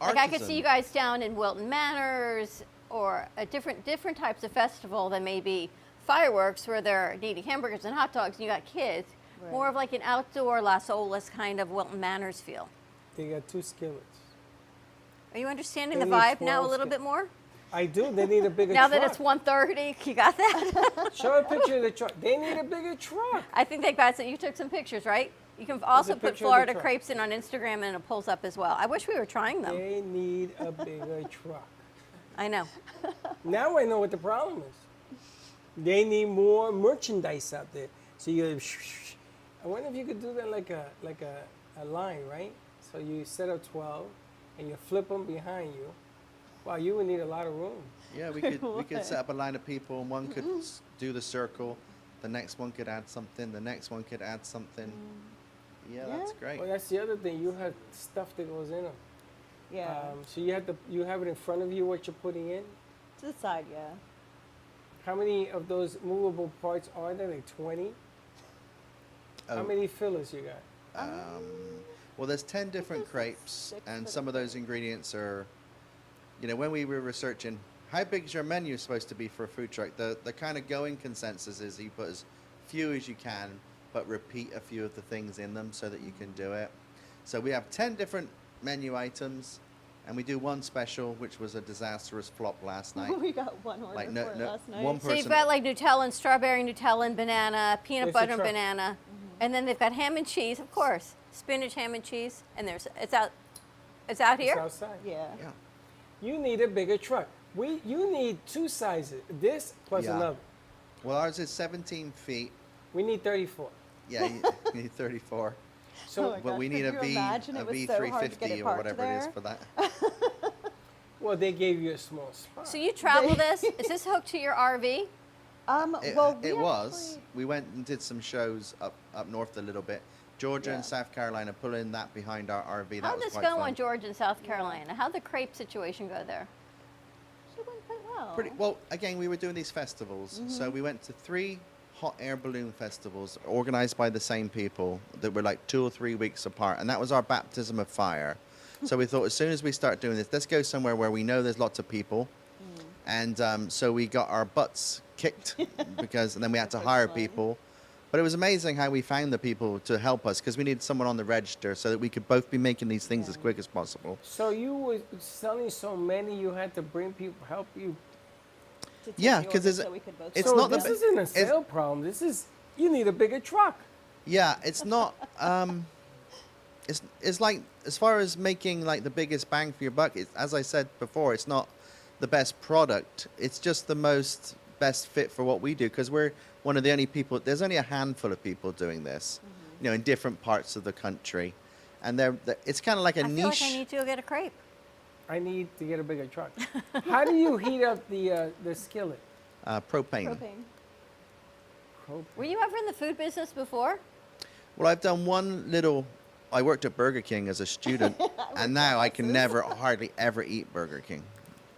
Like I could see you guys down in Wilton Manors or a different different types of festival than maybe fireworks where they're eating hamburgers and hot dogs and you got kids. Right. More of like an outdoor Las Olas kind of Wilton Manors feel. They got two skillets. Are you understanding They the vibe now a little ski- bit more? I do. They need a bigger truck. now truck. that it's 1:30, you got that? Show a picture of the truck. They need a bigger truck. I think they got some. You took some pictures, right? You can also put picture of the Florida crepes in on Instagram and it pulls up as well. I wish we were trying them. They need a bigger truck. I know. Now I know what the problem is. They need more merchandise out there. So you, I wonder if you could do that like a like a, a line, right? So you set up twelve, and you flip them behind you. Wow, you would need a lot of room. Yeah, we could we could set up a line of people, and one could s- do the circle, the next one could add something, the next one could add something. Yeah, that's great. Well, that's the other thing. You have stuff that goes in them. Yeah. Um, so you have the you have it in front of you what you're putting in. To the side, yeah. How many of those movable parts are there? Like 20? How Oh. many fillers you got? Um, well, there's 10 different crepes, and some of those ingredients are, you know, when we were researching how big is your menu supposed to be for a food truck, the, the kind of going consensus is you put as few as you can, but repeat a few of the things in them so that you can do it. So we have 10 different menu items, and we do one special, which was a disastrous flop last night. we got one order Like, no- for no- last night. one So you've got like Nutella and strawberry, Nutella and banana, peanut It's butter and truck. banana, mm-hmm. and then they've got ham and cheese, of course, spinach, ham and cheese, and there's it's out, it's out here. It's outside. Yeah. Yeah. You need a bigger truck. We, you need two sizes. This plus Yeah. another. Well, ours is 17 feet. We need 34. Yeah, you, you need 34. So, Oh my but we gosh, need a could you V, imagine a it was so hard to get V350 or parked whatever it is there? for that. well, they gave you a small spot. So you travel this? Is this hooked to your RV? Um, It, well, we it was. actually- We went and did some shows up up north a little bit. Georgia Yeah. and South Carolina pulling that behind our RV. Was this go fun. on Georgia and South Carolina? How'd the crepe situation go there? She went quite well. Pretty well. Again, we were doing these festivals, so Mhm. we went to three hot air balloon festivals organized by the same people that were like two or three weeks apart, and that was our baptism of fire. so we thought, as soon as we start doing this, let's go somewhere where we know there's lots of people, Mm. and um, so we got our butts kicked because, and then we had to hire people. But it was amazing how we found the people to help us because we needed someone on the register so that we could both be making these things as quick as possible. So you were selling so many, you had to bring people help you. to Yeah, because order there's a- so we could both it's so not this ba- isn't a it's- sale problem. This is you need a bigger truck. Yeah, it's not. Um, it's it's like as far as making like the biggest bang for your buck. It's, as I said before, it's not the best product. It's just the most best fit for what we do because we're one of the only people. There's only a handful of people doing this, you know, in different parts of the country, and they're, they're it's kind of like a I niche. feel like I need to go get a crepe. I need to get a bigger truck. How do you heat up the uh, the skillet? uh, propane. Propane. Were you ever in the food business before? Well, I've done one little. I worked at Burger King as a student, and now I can never, hardly ever eat Burger King.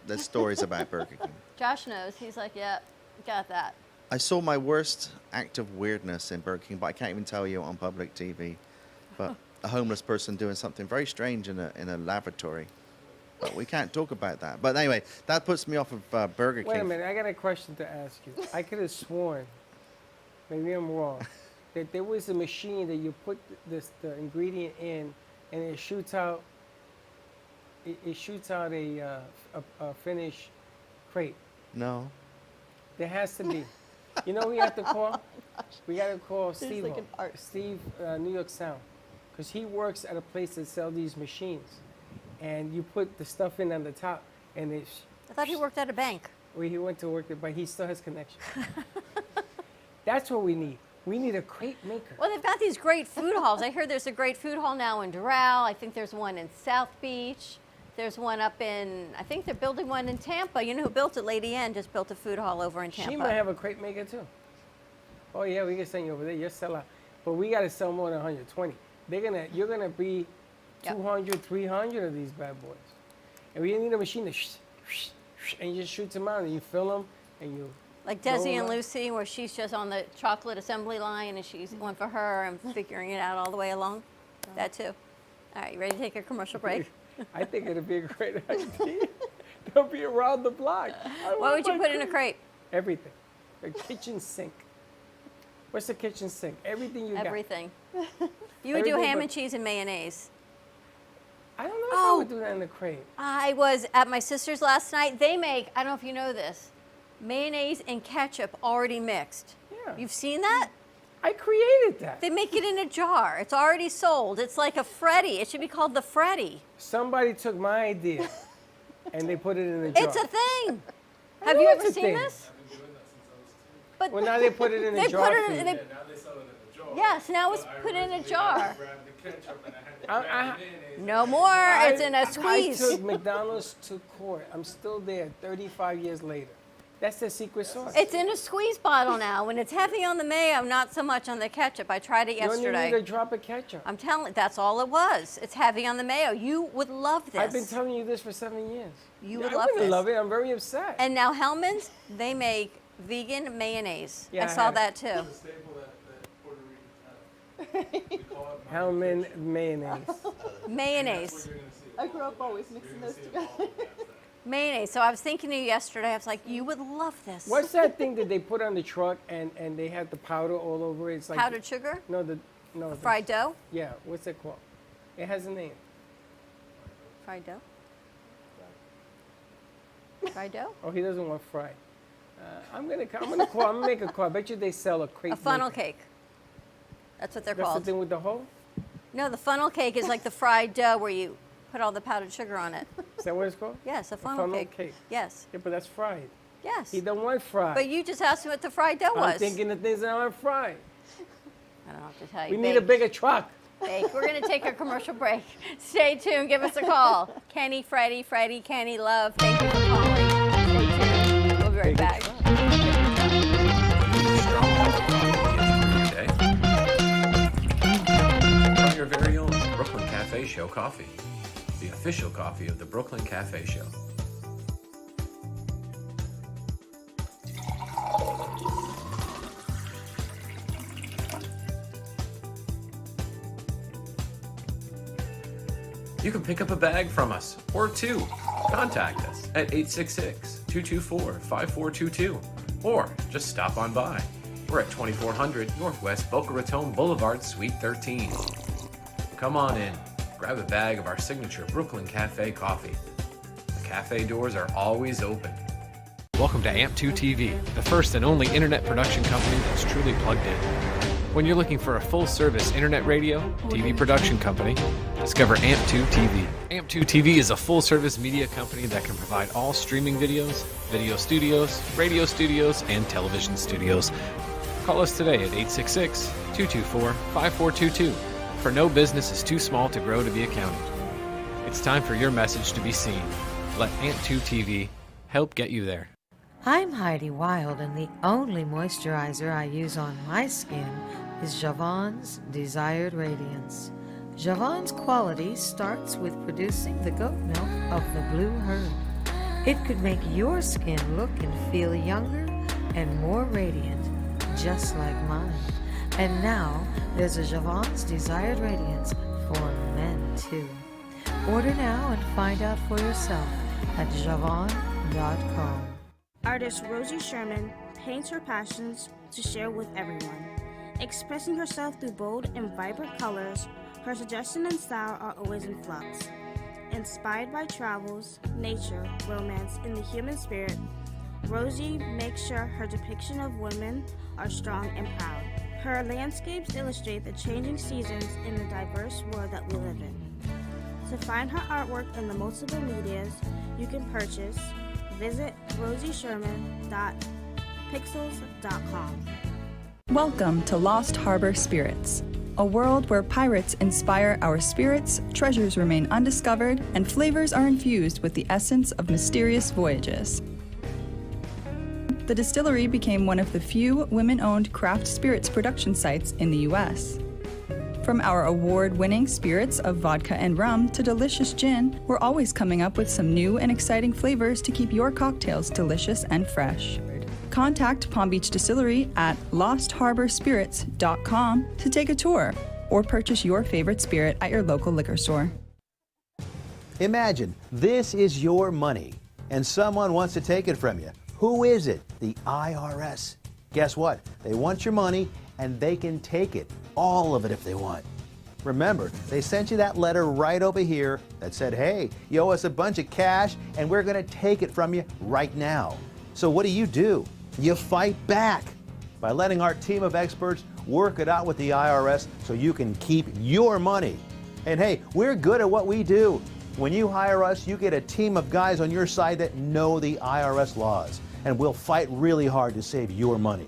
There's stories about Burger King. Josh knows. He's like, yeah, got that. I saw my worst act of weirdness in Burger King, but I can't even tell you on public TV. But a homeless person doing something very strange in a in a lavatory. But we can't talk about that. But anyway, that puts me off of uh, Burger Wait a minute, I got a question to ask you. I could have sworn, maybe I'm wrong, that there was a machine that you put this the ingredient in, and it shoots out. It, it shoots out a, uh, a a finished crepe. No. There has to be. You know we have to call? We got to call There's Steve. like an art. Steve, uh, New York Sound, because he works at a place that sell these machines, and you put the stuff in on the top, and it. sh- I thought he worked at a bank. well, he went to work there, but he still has connections. That's what we need. We need a crepe maker. Well, they've got these great food halls. I hear there's a great food hall now in Doral. I think there's one in South Beach. There's one up in, I think they're building one in Tampa. You know who built it? Lady N just built a food hall over in Tampa. She might have a crepe maker too. Oh yeah, we can send you over there. You're sell out, but we got to sell more than 120. They're gonna, you're gonna be 200, 300 of these bad boys, and we need a machine that, sh- sh- sh- and you just shoots them out, and you fill them, and you. Like Desi and. Lucy, where she's just on the chocolate assembly line and she's one for her and figuring it out all the way along. That too. All right, you ready to take a commercial break? I think it'd be a great idea. They'll be around the block. I What would you put in a crate? Everything. A kitchen sink. What's the kitchen sink? Everything you got. Everything. You would do ham and cheese and mayonnaise. I don't know if Oh. I would do oh. that in the crate. I was at my sister's last night. They make, I don't know if you know this, mayonnaise and ketchup already mixed. Yeah. You've seen that? I created that. They make it in a jar. It's already sold. It's like a Freddy. It should be called the Freddy. Somebody took my idea and they put it in a jar. It's a thing. I Have know you it's ever a seen thing. this? But Well, now they put it in a jar now they jar Put it for in, you. they, yes, now it's put in a jar. I, I, No more. it's in a I squeeze. took McDonald's to court. I'm still there 35 years later. That's the secret sauce. It's in a squeeze bottle now. When it's heavy on the mayo, not so much on the ketchup. I tried it yesterday. You only yesterday. need a drop of ketchup. I'm telling that's all it was. It's heavy on the mayo. You would love this. I've been telling you this for seven years. You would I love wouldn't this. love it. I'm very upset. And now Hellmann's, they make vegan mayonnaise. Yeah, I I saw had that it. too. Hellman mayonnaise. Mayonnaise. I grew up always mixing those together. Mayonnaise. So I was thinking to you yesterday, I was like, you would love this. What's that thing that they put on the truck and, and they have the powder all over it? It's like Powdered sugar? No, the no the- Fried dough? Yeah, what's it called? It has a name. Fried dough? Fried dough? Oh, he doesn't want fried. Uh, I'm gonna I'm gonna call. I'm gonna make a call. I bet you they sell a crate. A funnel maker. cake. That's what they're That's called. the thing with the hole. No, the funnel cake is like the fried dough where you put all the powdered sugar on it. Is that what it's called? Yes, a A funnel, funnel cake. cake. Yes. Yeah, but that's fried. Yes. He don't want fried. But you just asked me what the fried dough was. I'm thinking the things that aren't fried. I don't know what to tell you. We need a bigger truck. Bake. We're going to take a commercial break. Stay tuned. Give us a call. Kenny, Freddy, Freddy, Kenny, Love. Thank you for calling. Stay tuned. We'll be right back. From your very own Brooklyn Cafe Show coffee, the official coffee of the Brooklyn Cafe Show. You can pick up a bag from us or two. Contact us at 866 224 5422 or just stop on by. We're at 2400 Northwest Boca Raton Boulevard, Suite 13. Come on in, grab a bag of our signature Brooklyn Cafe coffee. The cafe doors are always open. Welcome to AMP2 TV, the first and only internet production company that's truly plugged in. When you're looking for a full service internet radio, TV production company, discover AMP2 TV. AMP2 TV is a full service media company that can provide all streaming videos, video studios, radio studios, and television studios. Call us today at 866 224 5422, for no business is too small to grow to be accounted. It's time for your message to be seen. Let AMP2 TV help get you there. I'm Heidi Wild, and the only moisturizer I use on my skin is Javon's Desired Radiance. Javon's quality starts with producing the goat milk of the blue herd. It could make your skin look and feel younger and more radiant, just like mine. And now there's a Javon's Desired Radiance for men too. Order now and find out for yourself at javon.com. Artist Rosie Sherman paints her passions to share with everyone. Expressing herself through bold and vibrant colors, her suggestion and style are always in flux. Inspired by travels, nature, romance, and the human spirit, Rosie makes sure her depiction of women are strong and proud. Her landscapes illustrate the changing seasons in the diverse world that we live in. To find her artwork in the multiple medias you can purchase, visit rosiesherman.pixels.com. Welcome to Lost Harbor Spirits, a world where pirates inspire our spirits, treasures remain undiscovered, and flavors are infused with the essence of mysterious voyages. The distillery became one of the few women owned craft spirits production sites in the U.S. From our award winning spirits of vodka and rum to delicious gin, we're always coming up with some new and exciting flavors to keep your cocktails delicious and fresh. Contact Palm Beach Distillery at lostharborspirits.com to take a tour or purchase your favorite spirit at your local liquor store. Imagine this is your money and someone wants to take it from you. Who is it? The IRS. Guess what? They want your money and they can take it, all of it if they want. Remember, they sent you that letter right over here that said, hey, you owe us a bunch of cash and we're going to take it from you right now. So what do you do? You fight back by letting our team of experts work it out with the IRS so you can keep your money. And hey, we're good at what we do. When you hire us, you get a team of guys on your side that know the IRS laws, and we'll fight really hard to save your money.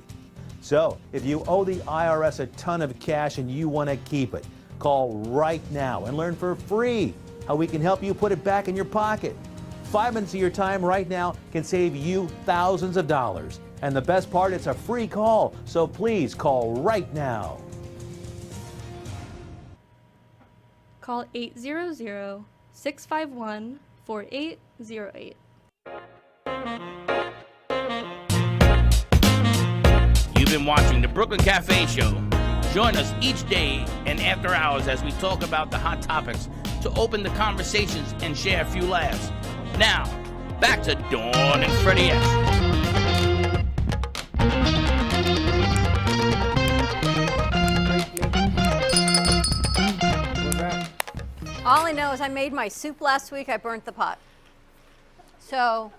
So, if you owe the IRS a ton of cash and you want to keep it, call right now and learn for free how we can help you put it back in your pocket. Five minutes of your time right now can save you thousands of dollars. And the best part, it's a free call. So please call right now. Call 800 651 4808. Been watching the Brooklyn Cafe Show. Join us each day and after hours as we talk about the hot topics to open the conversations and share a few laughs. Now, back to Dawn and Freddy S. All I know is I made my soup last week. I burnt the pot. So,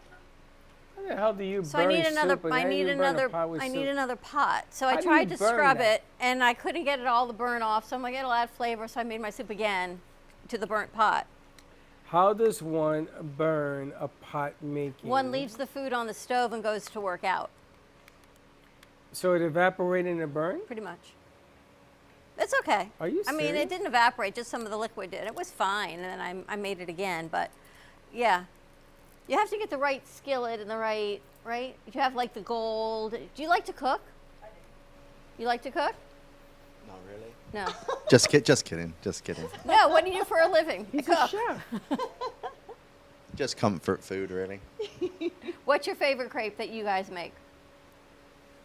the hell do you so I need another. I need burn another. I need soup? another pot. So I How tried to scrub that? it, and I couldn't get it all the burn off. So I'm like, it'll add flavor. So I made my soup again to the burnt pot. How does one burn a pot making? One leaves the food on the stove and goes to work out. So it evaporated and a burn? Pretty much. It's okay. Are you I mean, it didn't evaporate, just some of the liquid did. It was fine, and then I, I made it again. But yeah, you have to get the right skillet and the right, right? You have like the gold. Do you like to cook? You like to cook? Not really. No. Just kid, just kidding, just kidding. no, what do you do for a living? He's I a cook. chef. Just comfort food, really. What's your favorite crepe that you guys make?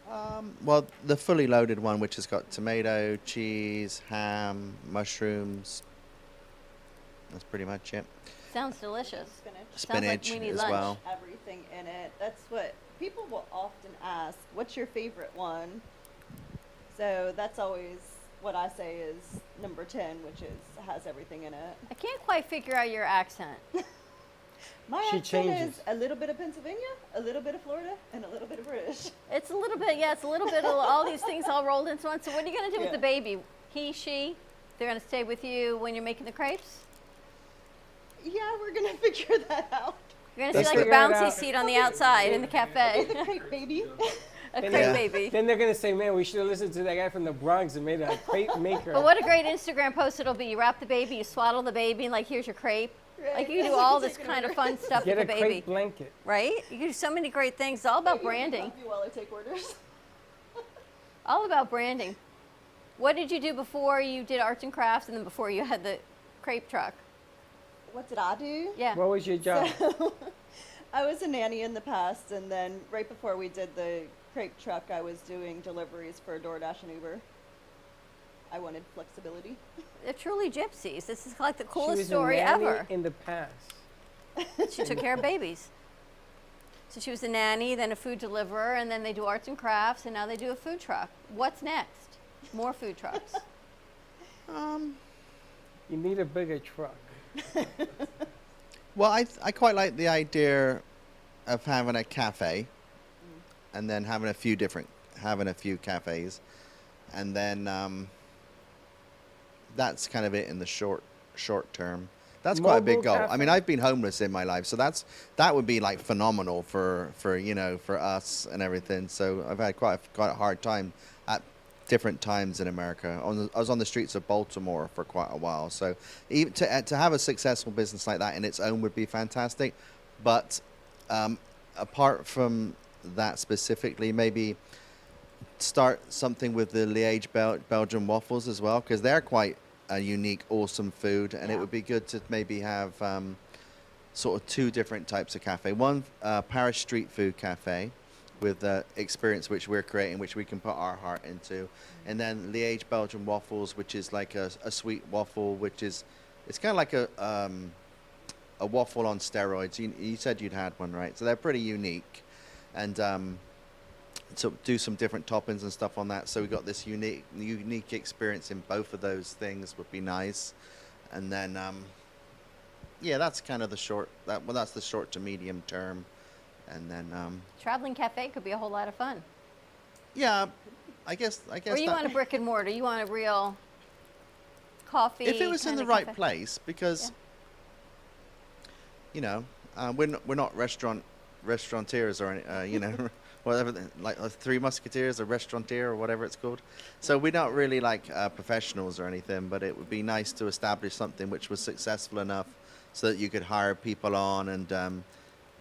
Um, well, the fully loaded one, which has got tomato, cheese, ham, mushrooms. That's pretty much it. Sounds delicious. Spinach. Sounds like Spinach we need as lunch. well. Everything in it. That's what people will often ask. What's your favorite one? So that's always what I say is number ten, which is has everything in it. I can't quite figure out your accent. My She accent changes. is a little bit of Pennsylvania, a little bit of Florida, and a little bit of British. It's a little bit, yeah, it's a little bit of all these things all rolled into one. So what are you going to do with the baby? He, she, they're going to stay with you when you're making the crepes? Yeah, we're gonna figure that out. You're going to see like a Figure it bouncy out. seat on the outside in the cafe. the crepe baby. a crepe Yeah. baby. Then they're gonna say, "Man, we should have listened to that guy from the Bronx and made a crepe maker." But what a great Instagram post it'll be. You wrap the baby, you swaddle the baby, and like, here's your crepe. Like, you can do all this kind of fun stuff Get with a the baby. crepe blanket. Right? You can do so many great things. It's all about Maybe branding. help you while I take orders. All about branding. What did you do before you did arts and crafts and then before you had the crepe truck? What did I do? Yeah. What was your job? So, I was a nanny in the past, and then right before we did the crepe truck, I was doing deliveries for DoorDash and Uber. I wanted flexibility. They're truly gypsies. This is like the she coolest was story a nanny ever. in the past. She took care of babies. So she was a nanny, then a food deliverer, and then they do arts and crafts, and now they do a food truck. What's next? More food trucks. Um, You need a bigger truck. well, I I quite like the idea of having a cafe, and then having a few different having a few cafes, and then um, that's kind of it in the short short term. That's quite a big goal. I mean. I've been homeless in my life, so that's that would be like phenomenal for for you know for us and everything. So I've had quite a, quite a hard time different times in America. On the, I was on the streets of Baltimore for quite a while. So even to uh, to have a successful business like that in its own would be fantastic. But um, apart from that specifically, maybe start something with the Liège Bel- Belgian waffles as well, because they're quite a unique, awesome food, and it would be good to maybe have um, sort of two different types of cafe. One uh, Paris street food cafe with the experience which we're creating, which we can put our heart into, and then Liège Belgian waffles, which is like a, a sweet waffle, which is it's kind of like a um, a waffle on steroids. You, you said you'd had one, right? So they're pretty unique, and um, to do some different toppings and stuff on that. So we got this unique unique experience in both of those things would be nice, and then um, yeah, that's kind of the short that well that's the short to medium term, and then um, Traveling cafe could be a whole lot of fun. yeah, I guess I guess Or you that- want a brick and mortar. You want a real coffee. if it was in the right cafe. place because you know uh, we're not, we're not restaurant restaurateurs or any, uh, you know whatever like uh, three musketeers or restaurateur or whatever it's called so we're not really like uh, professionals or anything but it would be nice to establish something which was successful enough so that you could hire people on and um,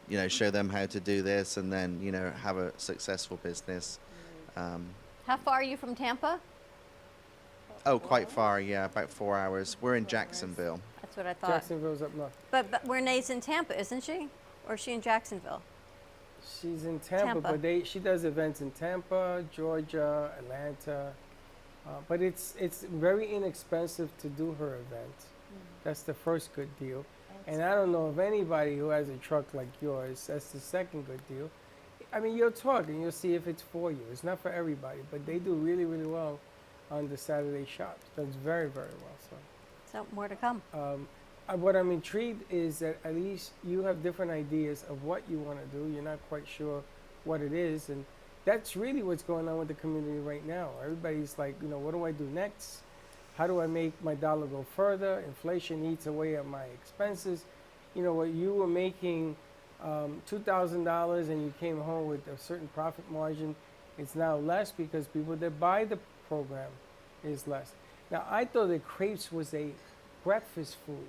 you know, show them how to do this, and then you know, have a successful business. Um, How far are you from Tampa? oh, quite far, yeah, about four hours. We're in Jacksonville. That's what I thought. Jacksonville's up north. But, but Renee's in Tampa, isn't she? Or is she in Jacksonville? She's in Tampa, Tampa. but they she does events in Tampa, Georgia, Atlanta. Uh, but it's it's very inexpensive to do her event. That's the first good deal. And I don't know of anybody who has a truck like yours. That's the second good deal. I mean, you'll talk and you'll see if it's for you. It's not for everybody, but they do really, really well on the Saturday shops. Does very, very well. So. So more to come. Um, uh, what I'm intrigued is that at least you have different ideas of what you want to do. You're not quite sure what it is, and that's really what's going on with the community right now. Everybody's like, you know, what do I do next? How do I make my dollar go further? Inflation eats away at my expenses. You know, what you were making um, two thousand dollars and you came home with a certain profit margin, it's now less because people that buy the program is less. Now, I thought that crepes was a breakfast food.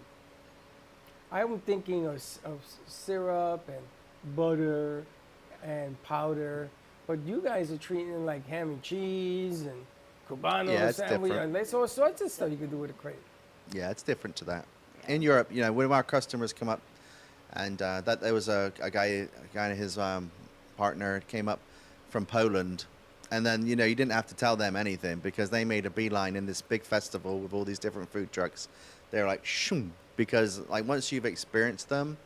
I'm thinking of, of syrup and butter and powder, but you guys are treating it like ham and cheese and cubano Yeah, it's sandwich, different. and there's all sorts of stuff you can do with a crepe. Yeah, it's different to that. In Europe, you know, one of our customers come up, and uh, that there was a, a guy, a guy and his um, partner came up from Poland, and then you know you didn't have to tell them anything because they made a beeline in this big festival with all these different food trucks. They're like shoom because like once you've experienced them,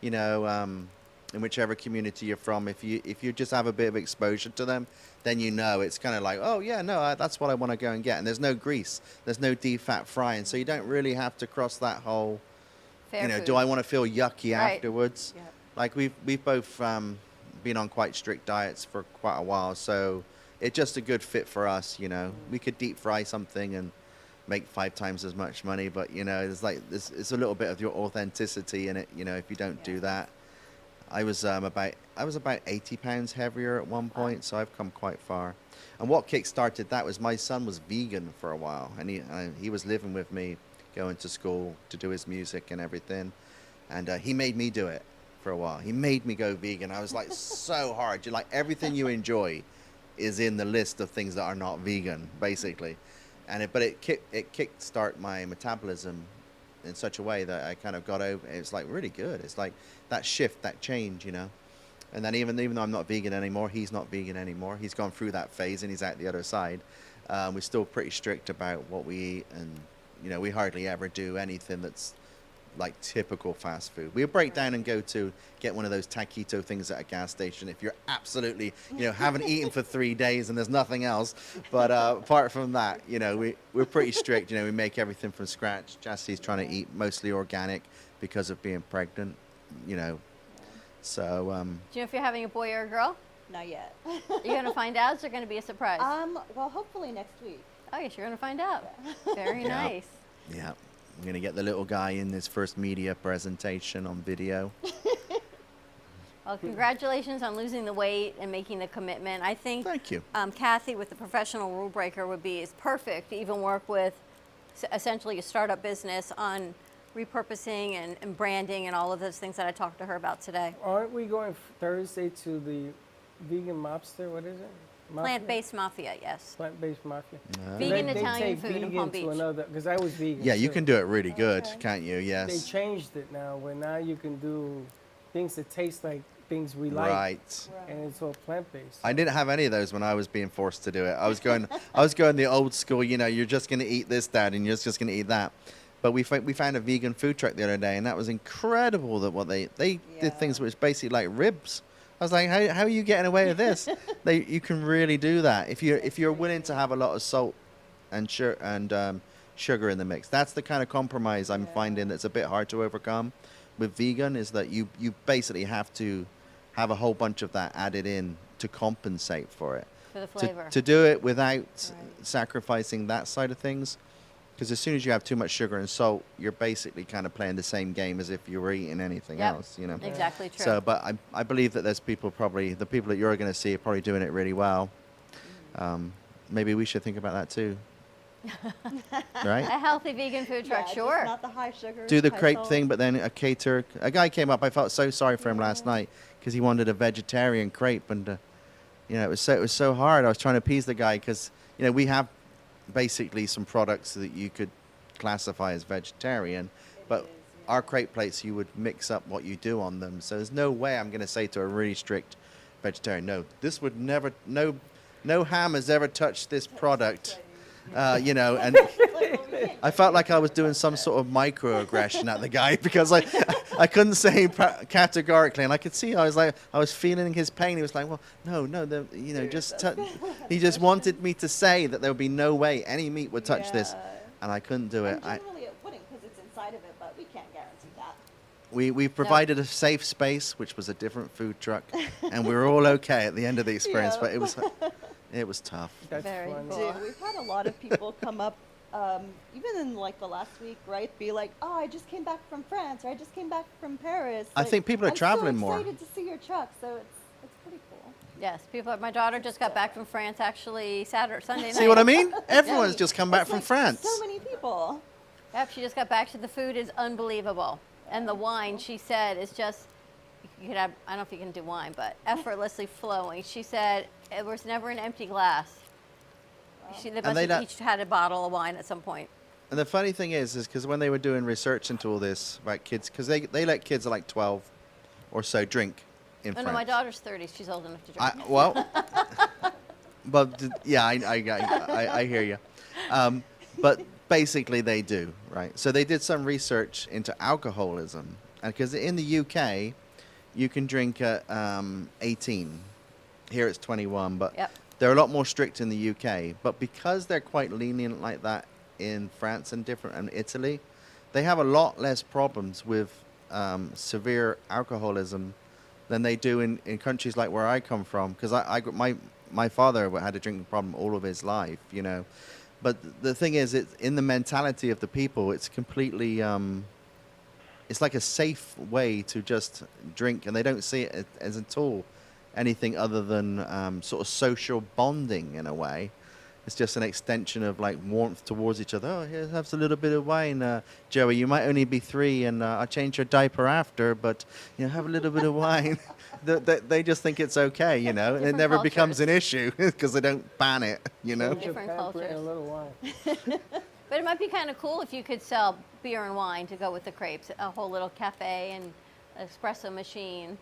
you know, um, in whichever community you're from, if you if you just have a bit of exposure to them, then you know it's kind of like, oh yeah, no, I, that's what I want to go and get. And there's no grease, there's no defat frying, so you don't really have to cross that whole. Fair you know, food. do I want to feel yucky Right. afterwards? Like we've we've both um, been on quite strict diets for quite a while, so it's just a good fit for us. You know, we could deep fry something and make five times as much money, but you know, it's like there's it's a little bit of your authenticity in it. You know, if you don't do that. I was um, about I was about 80 pounds heavier at one point, so I've come quite far. And what kick-started that was my son was vegan for a while, and he and he was living with me, going to school to do his music and everything, and uh, he made me do it for a while. He made me go vegan. I was like so hard. You like everything you enjoy is in the list of things that are not vegan, basically. And it, but it kick it kickstart my metabolism in such a way that I kind of got over. It's like really good. It's like that shift, that change, you know. And then even even though I'm not vegan anymore, he's not vegan anymore. He's gone through that phase and he's out the other side. Um, we're still pretty strict about what we eat, and you know we hardly ever do anything that's like typical fast food. We'll break down and go to get one of those taquito things at a gas station if you're absolutely, you know, haven't eaten for three days and there's nothing else. But uh, apart from that, you know, we, we're pretty strict. You know, we make everything from scratch. Jassie's trying to eat mostly organic because of being pregnant, you know. So, um, Do you know if you're having a boy or a girl? Not yet. You're going to find out? Is it going to be a surprise? Um, well, hopefully next week. Oh, yes, you're going to find out. Very Yeah. nice. yeah, I'm going to get the little guy in his first media presentation on video. Well, congratulations on losing the weight and making the commitment. I think Thank you. Um, Kathy with the professional rule breaker would be is perfect to even work with essentially a startup business on repurposing and, and branding and all of those things that I talked to her about today. Aren't we going Thursday to the vegan mobster? What is it? Mafia? Plant-based mafia, yes. Plant-based mafia. Vegan they, they Italian take food in Palm Beach. because I was vegan. Yeah, you too. can do it really good, can't you? Yes. They changed it now, where now you can do things that taste like things we like. Right. And it's all plant-based. I didn't have any of those when I was being forced to do it. I was going, I was going the old school. You know, you're just going to eat this, dad, and you're just going to eat that. But we we found a vegan food truck the other day, and that was incredible. That what they they did things which basically like ribs. I was like, how, how are you getting away with this? they you can really do that if you if you're willing to have a lot of salt and sugar and um, sugar in the mix. That's the kind of compromise I'm finding that's a bit hard to overcome with vegan. Is that you you basically have to have a whole bunch of that added in to compensate for it. For the To- flavor. To, do it without sacrificing that side of things. Because as soon as you have too much sugar and salt, you're basically kind of playing the same game as if you were eating anything Yep, else, you know. exactly true. So, but I, I believe that there's people probably the people that you're going to see are probably doing it really well. Um, maybe we should think about that too. Right? A healthy vegan food truck, Yeah, sure. not the high sugar. do the crepe salt. thing, but then a caterer, a guy came up. I felt so sorry for him last night because he wanted a vegetarian crepe, and uh, you know it was so it was so hard. I was trying to appease the guy because you know we have basically some products that you could classify as vegetarian, but our crepe plates you would mix up what you do on them. So there's no way I'm going to say to a really strict vegetarian, no, this would never, no, no ham has ever touched this product. Uh, you know, and I felt like I was doing some sort of microaggression at the guy because I, I couldn't say categorically, and I could see I was like I was feeling his pain. He was like, "Well, no, no, the, you know, just he just wanted me to say that there would be no way any meat would touch this, and I couldn't do it. I, it wouldn't because it's inside of it, but we can't guarantee that. we we provided a safe space, which was a different food truck, and we were all okay at the end of the experience. Yeah. But it was it was tough. That's Very funny. cool. Dude, we've had a lot of people come up, um, even in like the last week, right? Be like, "Oh, I just came back from France, or I just came back from Paris." I Like, think people are I'm traveling so more. excited to see your truck, so it's it's pretty cool. Yes, people. My daughter just got back from France actually Saturday, Sunday night. See what I mean? Everyone's just come back It's from like France. So many people. Yep, she just got back to the food is unbelievable. And the wine, she said, is just you could have I don't know if you can do wine, but effortlessly flowing. She said it was never an empty glass. She, they must they have don't- each had a bottle of wine at some point. And the funny thing is, is because when they were doing research into all this about kids, because they, they let kids like 12 or so drink in No, France. no, my daughter's 30. She's old enough to I, drink. well, but yeah, I, I, I, I, I hear you. Um, but basically, they do, right? So they did some research into alcoholism. Because in the UK, you can drink at um, 18. Here it's 21, but Yep. they're a lot more strict in the UK. But because they're quite lenient like that in France and different and Italy, they have a lot less problems with um, severe alcoholism than they do in, in countries like where I come from. Because I, I my my father had a drinking problem all of his life, you know. But the thing is, it's in the mentality of the people. It's completely um, it's like a safe way to just drink, and they don't see it as at all anything other than um, sort of social bonding in a way. It's just an extension of like warmth towards each other. Oh, here, have a little bit of wine, uh, Joey. You might only be three, and uh, I'll change your diaper after, but you know, have a little bit of wine. they, they, they just think it's okay, you know, and it Different never becomes an issue because they don't ban it, you know. Different Pamper and a little wine. But it might be kind of cool if you could sell beer and wine to go with the crepes. A whole little cafe and espresso machine.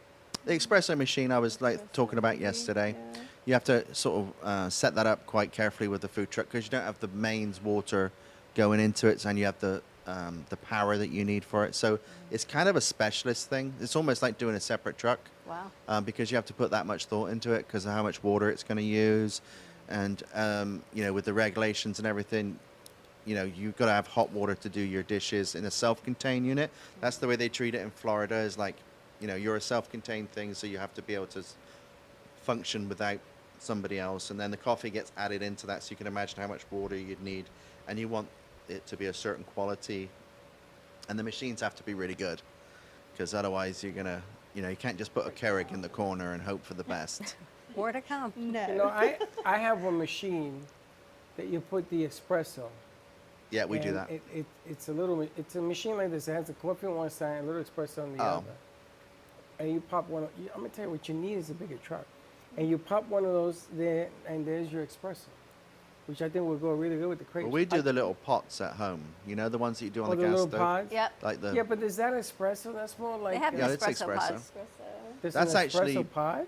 The espresso machine I was like talking about yesterday, you have to sort of uh, set that up quite carefully with the food truck because you don't have the mains water going into it, and you have the um, the power that you need for it. So it's kind of a specialist thing. It's almost like doing a separate truck Wow. um, because you have to put that much thought into it because of how much water it's going to use, and um, you know with the regulations and everything. You know, you've got to have hot water to do your dishes in a self-contained unit. That's the way they treat it in Florida. Is like, you know, you're a self-contained thing, so you have to be able to function without somebody else. And then the coffee gets added into that, so you can imagine how much water you'd need. And you want it to be a certain quality, and the machines have to be really good, because otherwise you're gonna, you know, you can't just put a Keurig in the corner and hope for the best. More to come. No. You know, I, I have a machine that you put the espresso. yeah, we do that. It, it, it's a little, it's a machine like this. It has a coffee on one side, and a little espresso on the Oh. other. And you pop one. of- you- I'm gonna tell you what you need is a bigger truck. And you pop one of those there, and there's your espresso, which I think will go really good with the crepes. Well, we do I- the little pots at home. You know, the ones that you do on Oh, the the gas little stove. pods? Yep. Like the yeah, but is that espresso? That's more like they have Yeah, it's espresso espresso. pods. There's That's an actually- espresso pod.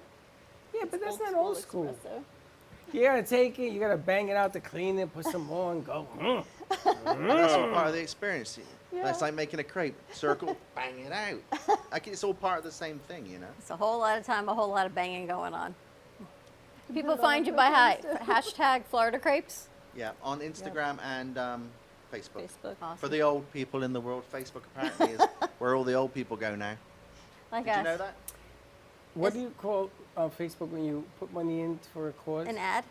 Yeah, but that's not old school. espresso. You gotta take it. You gotta bang it out to clean it. Put some more and go. mm. And that's all part of the experience. It's like making a crepe. Circle, bang it out. Like it's all part of the same thing, you know. It's a whole lot of time, a whole lot of banging going on. People find you by hi- hashtag Florida crepes. Yeah, on Instagram and um, Facebook. Facebook. Awesome. For the old people in the world, Facebook apparently is where all the old people go now. Like Did us. you know that? What do you call on Facebook when you put money in for a cause? An ad?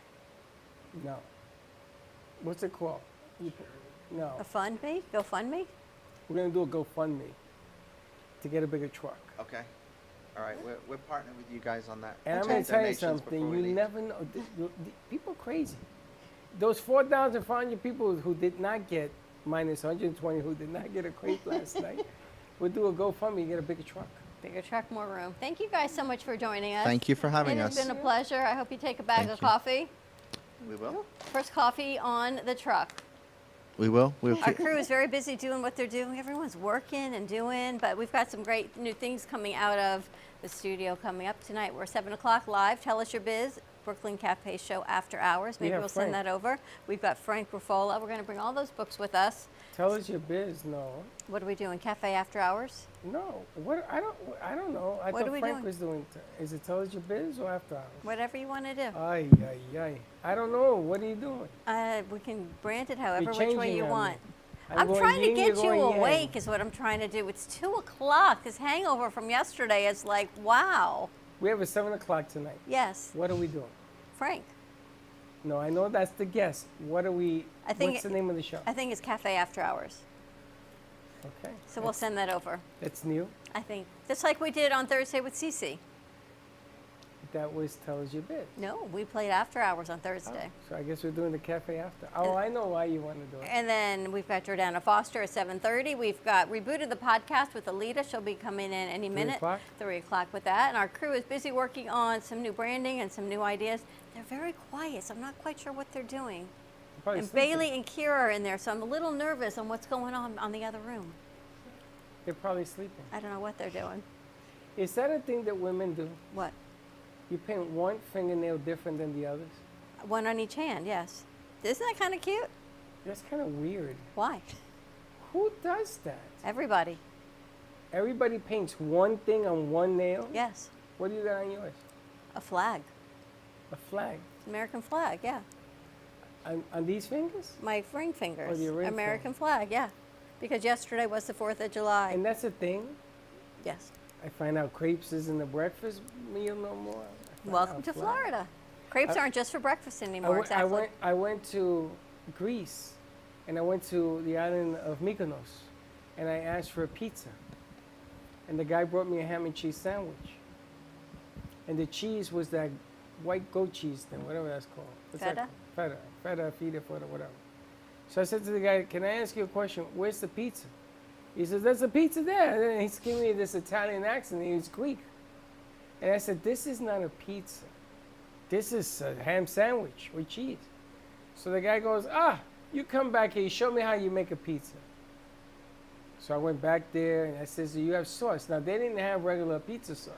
No. What's it called? You put, no. A fund me? Go fund me? We're gonna do a GoFundMe to get a bigger truck. Okay. All right, we're, we're partnering with you guys on that. And I'm Take gonna tell you donations something. You leave. never know. th- th- th- People crazy. those 4,500 people who did not get minus 120 who did not get a crepe last night, we'll do a GoFundMe and get a bigger truck. Bigger truck, more room. Thank you guys so much for joining us. Thank you for having us. It's been a pleasure. I hope you take a bag Thank of you. coffee. We will. First coffee on the truck. We will. We'll Our crew is very busy doing what they're doing. Everyone's working and doing, but we've got some great new things coming out of the studio coming up tonight. We're 7 o'clock live. Tell us your biz. Brooklyn Cafe Show After Hours. Maybe have we'll send that over. We've got Frank Rufola. We're going to bring all those books with us. Tell us your biz, no. What are we doing? Cafe After Hours? No, what I don't I don't know. I What thought are we Frank doing? was doing. T- is it tell us your biz or after hours? Whatever you want to do. Ay ay ay. I don't know. What are you doing? Uh, we can brand it however which way you me. want. I'm I'm, trying to get you yang. awake, is what I'm trying to do. It's two o'clock. This hangover from yesterday is like, wow. We have a seven o'clock tonight. Yes, What are we doing? Frank. No, I know that's the guest. What are we? I think What's the name of the show? I think it's Cafe After Hours. Okay. So we'll send that over. It's new. I think just like we did on Thursday with Cece. That was Tells You biz. No, we played After Hours on Thursday. Oh, so I guess we're doing the cafe after. Oh, I know why you want to do it. And then we've got Jordana Foster at 7:30. We've got rebooted the podcast with Alita. She'll be coming in any minute. 3 o'clock? Three o'clock with that. And our crew is busy working on some new branding and some new ideas. They're very quiet, so I'm not quite sure what they're doing. Probably and sleeping. Bailey and Kira are in there, so I'm a little nervous on what's going on on the other room. They're probably sleeping. I don't know what they're doing. Is that a thing that women do? What? You paint one fingernail different than the others? One on each hand, yes. Isn't that kind of cute? That's kind of weird. Why? Who does that? Everybody. Everybody paints one thing on one nail? Yes. What do you got on yours? A flag. A flag. American flag, yeah. On, on these fingers? My ring fingers. Oh, the ring American flag, yeah. Because yesterday was the 4th of July. And that's a thing? Yes. I find out crepes isn't a breakfast meal no more. Welcome to flag. Florida. Crepes I- aren't just for breakfast I anymore, went, I went, I went to Greece and I went to the island of Mykonos and I asked for a pizza. And the guy brought me a ham and cheese sandwich. And the cheese was that white goat cheese thing, whatever that's called. What's that Feta? called? Feta. Feta, feta, feta, whatever. So I said to the guy, Can I ask you a question? Where's the pizza? He says, There's a pizza there. And then he's giving me this Italian accent. He was Greek. And I said, This is not a pizza. This is a ham sandwich with cheese. So the guy goes, Ah, you come back here. Show me how you make a pizza. So I went back there and I said, Do you have sauce? Now, they didn't have regular pizza sauce.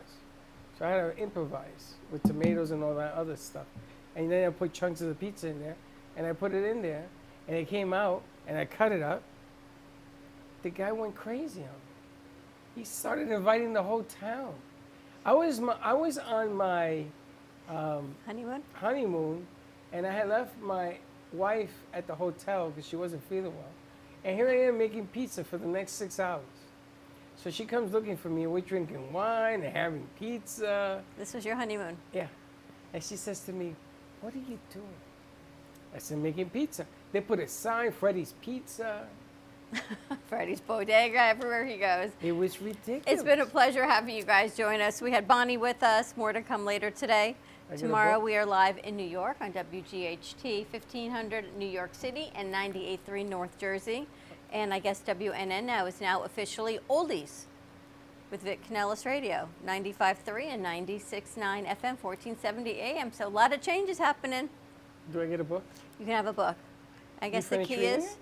So I had to improvise with tomatoes and all that other stuff. And then I put chunks of the pizza in there and I put it in there and it came out and I cut it up. The guy went crazy on me. He started inviting the whole town. I was, my, I was on my um, honeymoon. Honeymoon, and I had left my wife at the hotel because she wasn't feeling well. And here I am making pizza for the next six hours. So she comes looking for me, and we're drinking wine and having pizza. This was your honeymoon. Yeah. And she says to me, What are you doing? I said, Making pizza. They put a sign, Freddy's Pizza. Freddy's Bodega everywhere he goes. It was ridiculous. It's been a pleasure having you guys join us. We had Bonnie with us. More to come later today. Tomorrow we are live in New York on WGHT 1500 New York City and 98.3 North Jersey. And I guess WNN now is now officially Oldies with Vic Canellis Radio, 95.3 and 96.9 FM, 1470 AM. So a lot of changes happening. Do I get a book? You can have a book. I guess the key is it?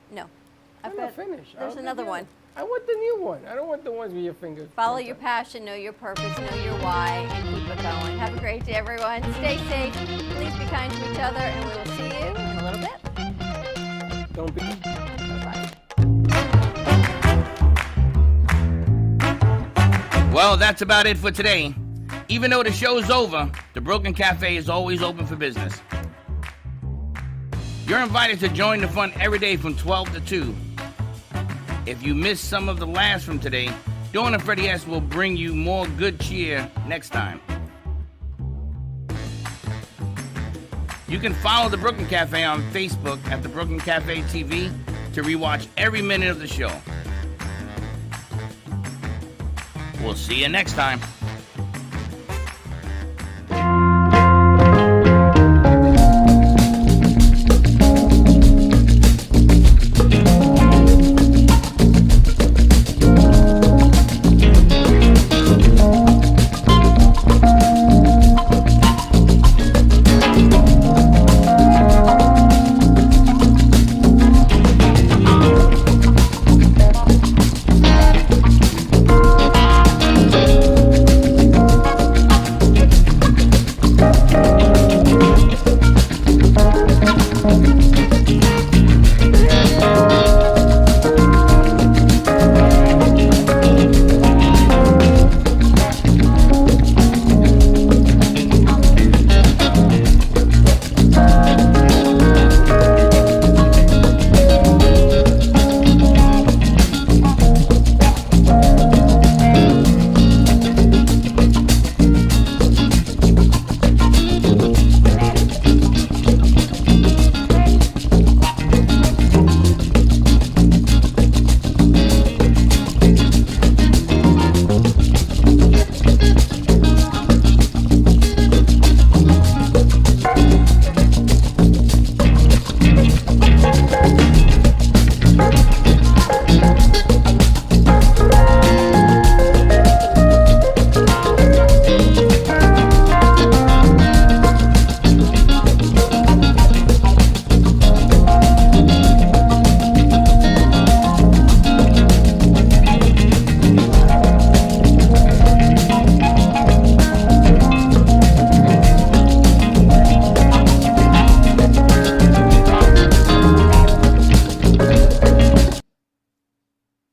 No. I'm I've not finished. There's I'll another get one. I want the new one. I don't want the ones with your fingers. Follow your passion, know your purpose, know your why, and keep it going. Have a great day, everyone. Stay safe. Please be kind to each other, and we will see you in a little bit. Don't be. Well, that's about it for today. Even though the show's over, the Brooklyn Cafe is always open for business. You're invited to join the fun every day from 12 to 2. If you missed some of the laughs from today, Dawn and Freddy S will bring you more good cheer next time. You can follow the Brooklyn Cafe on Facebook at the Brooklyn Cafe TV to rewatch every minute of the show. We'll see you next time.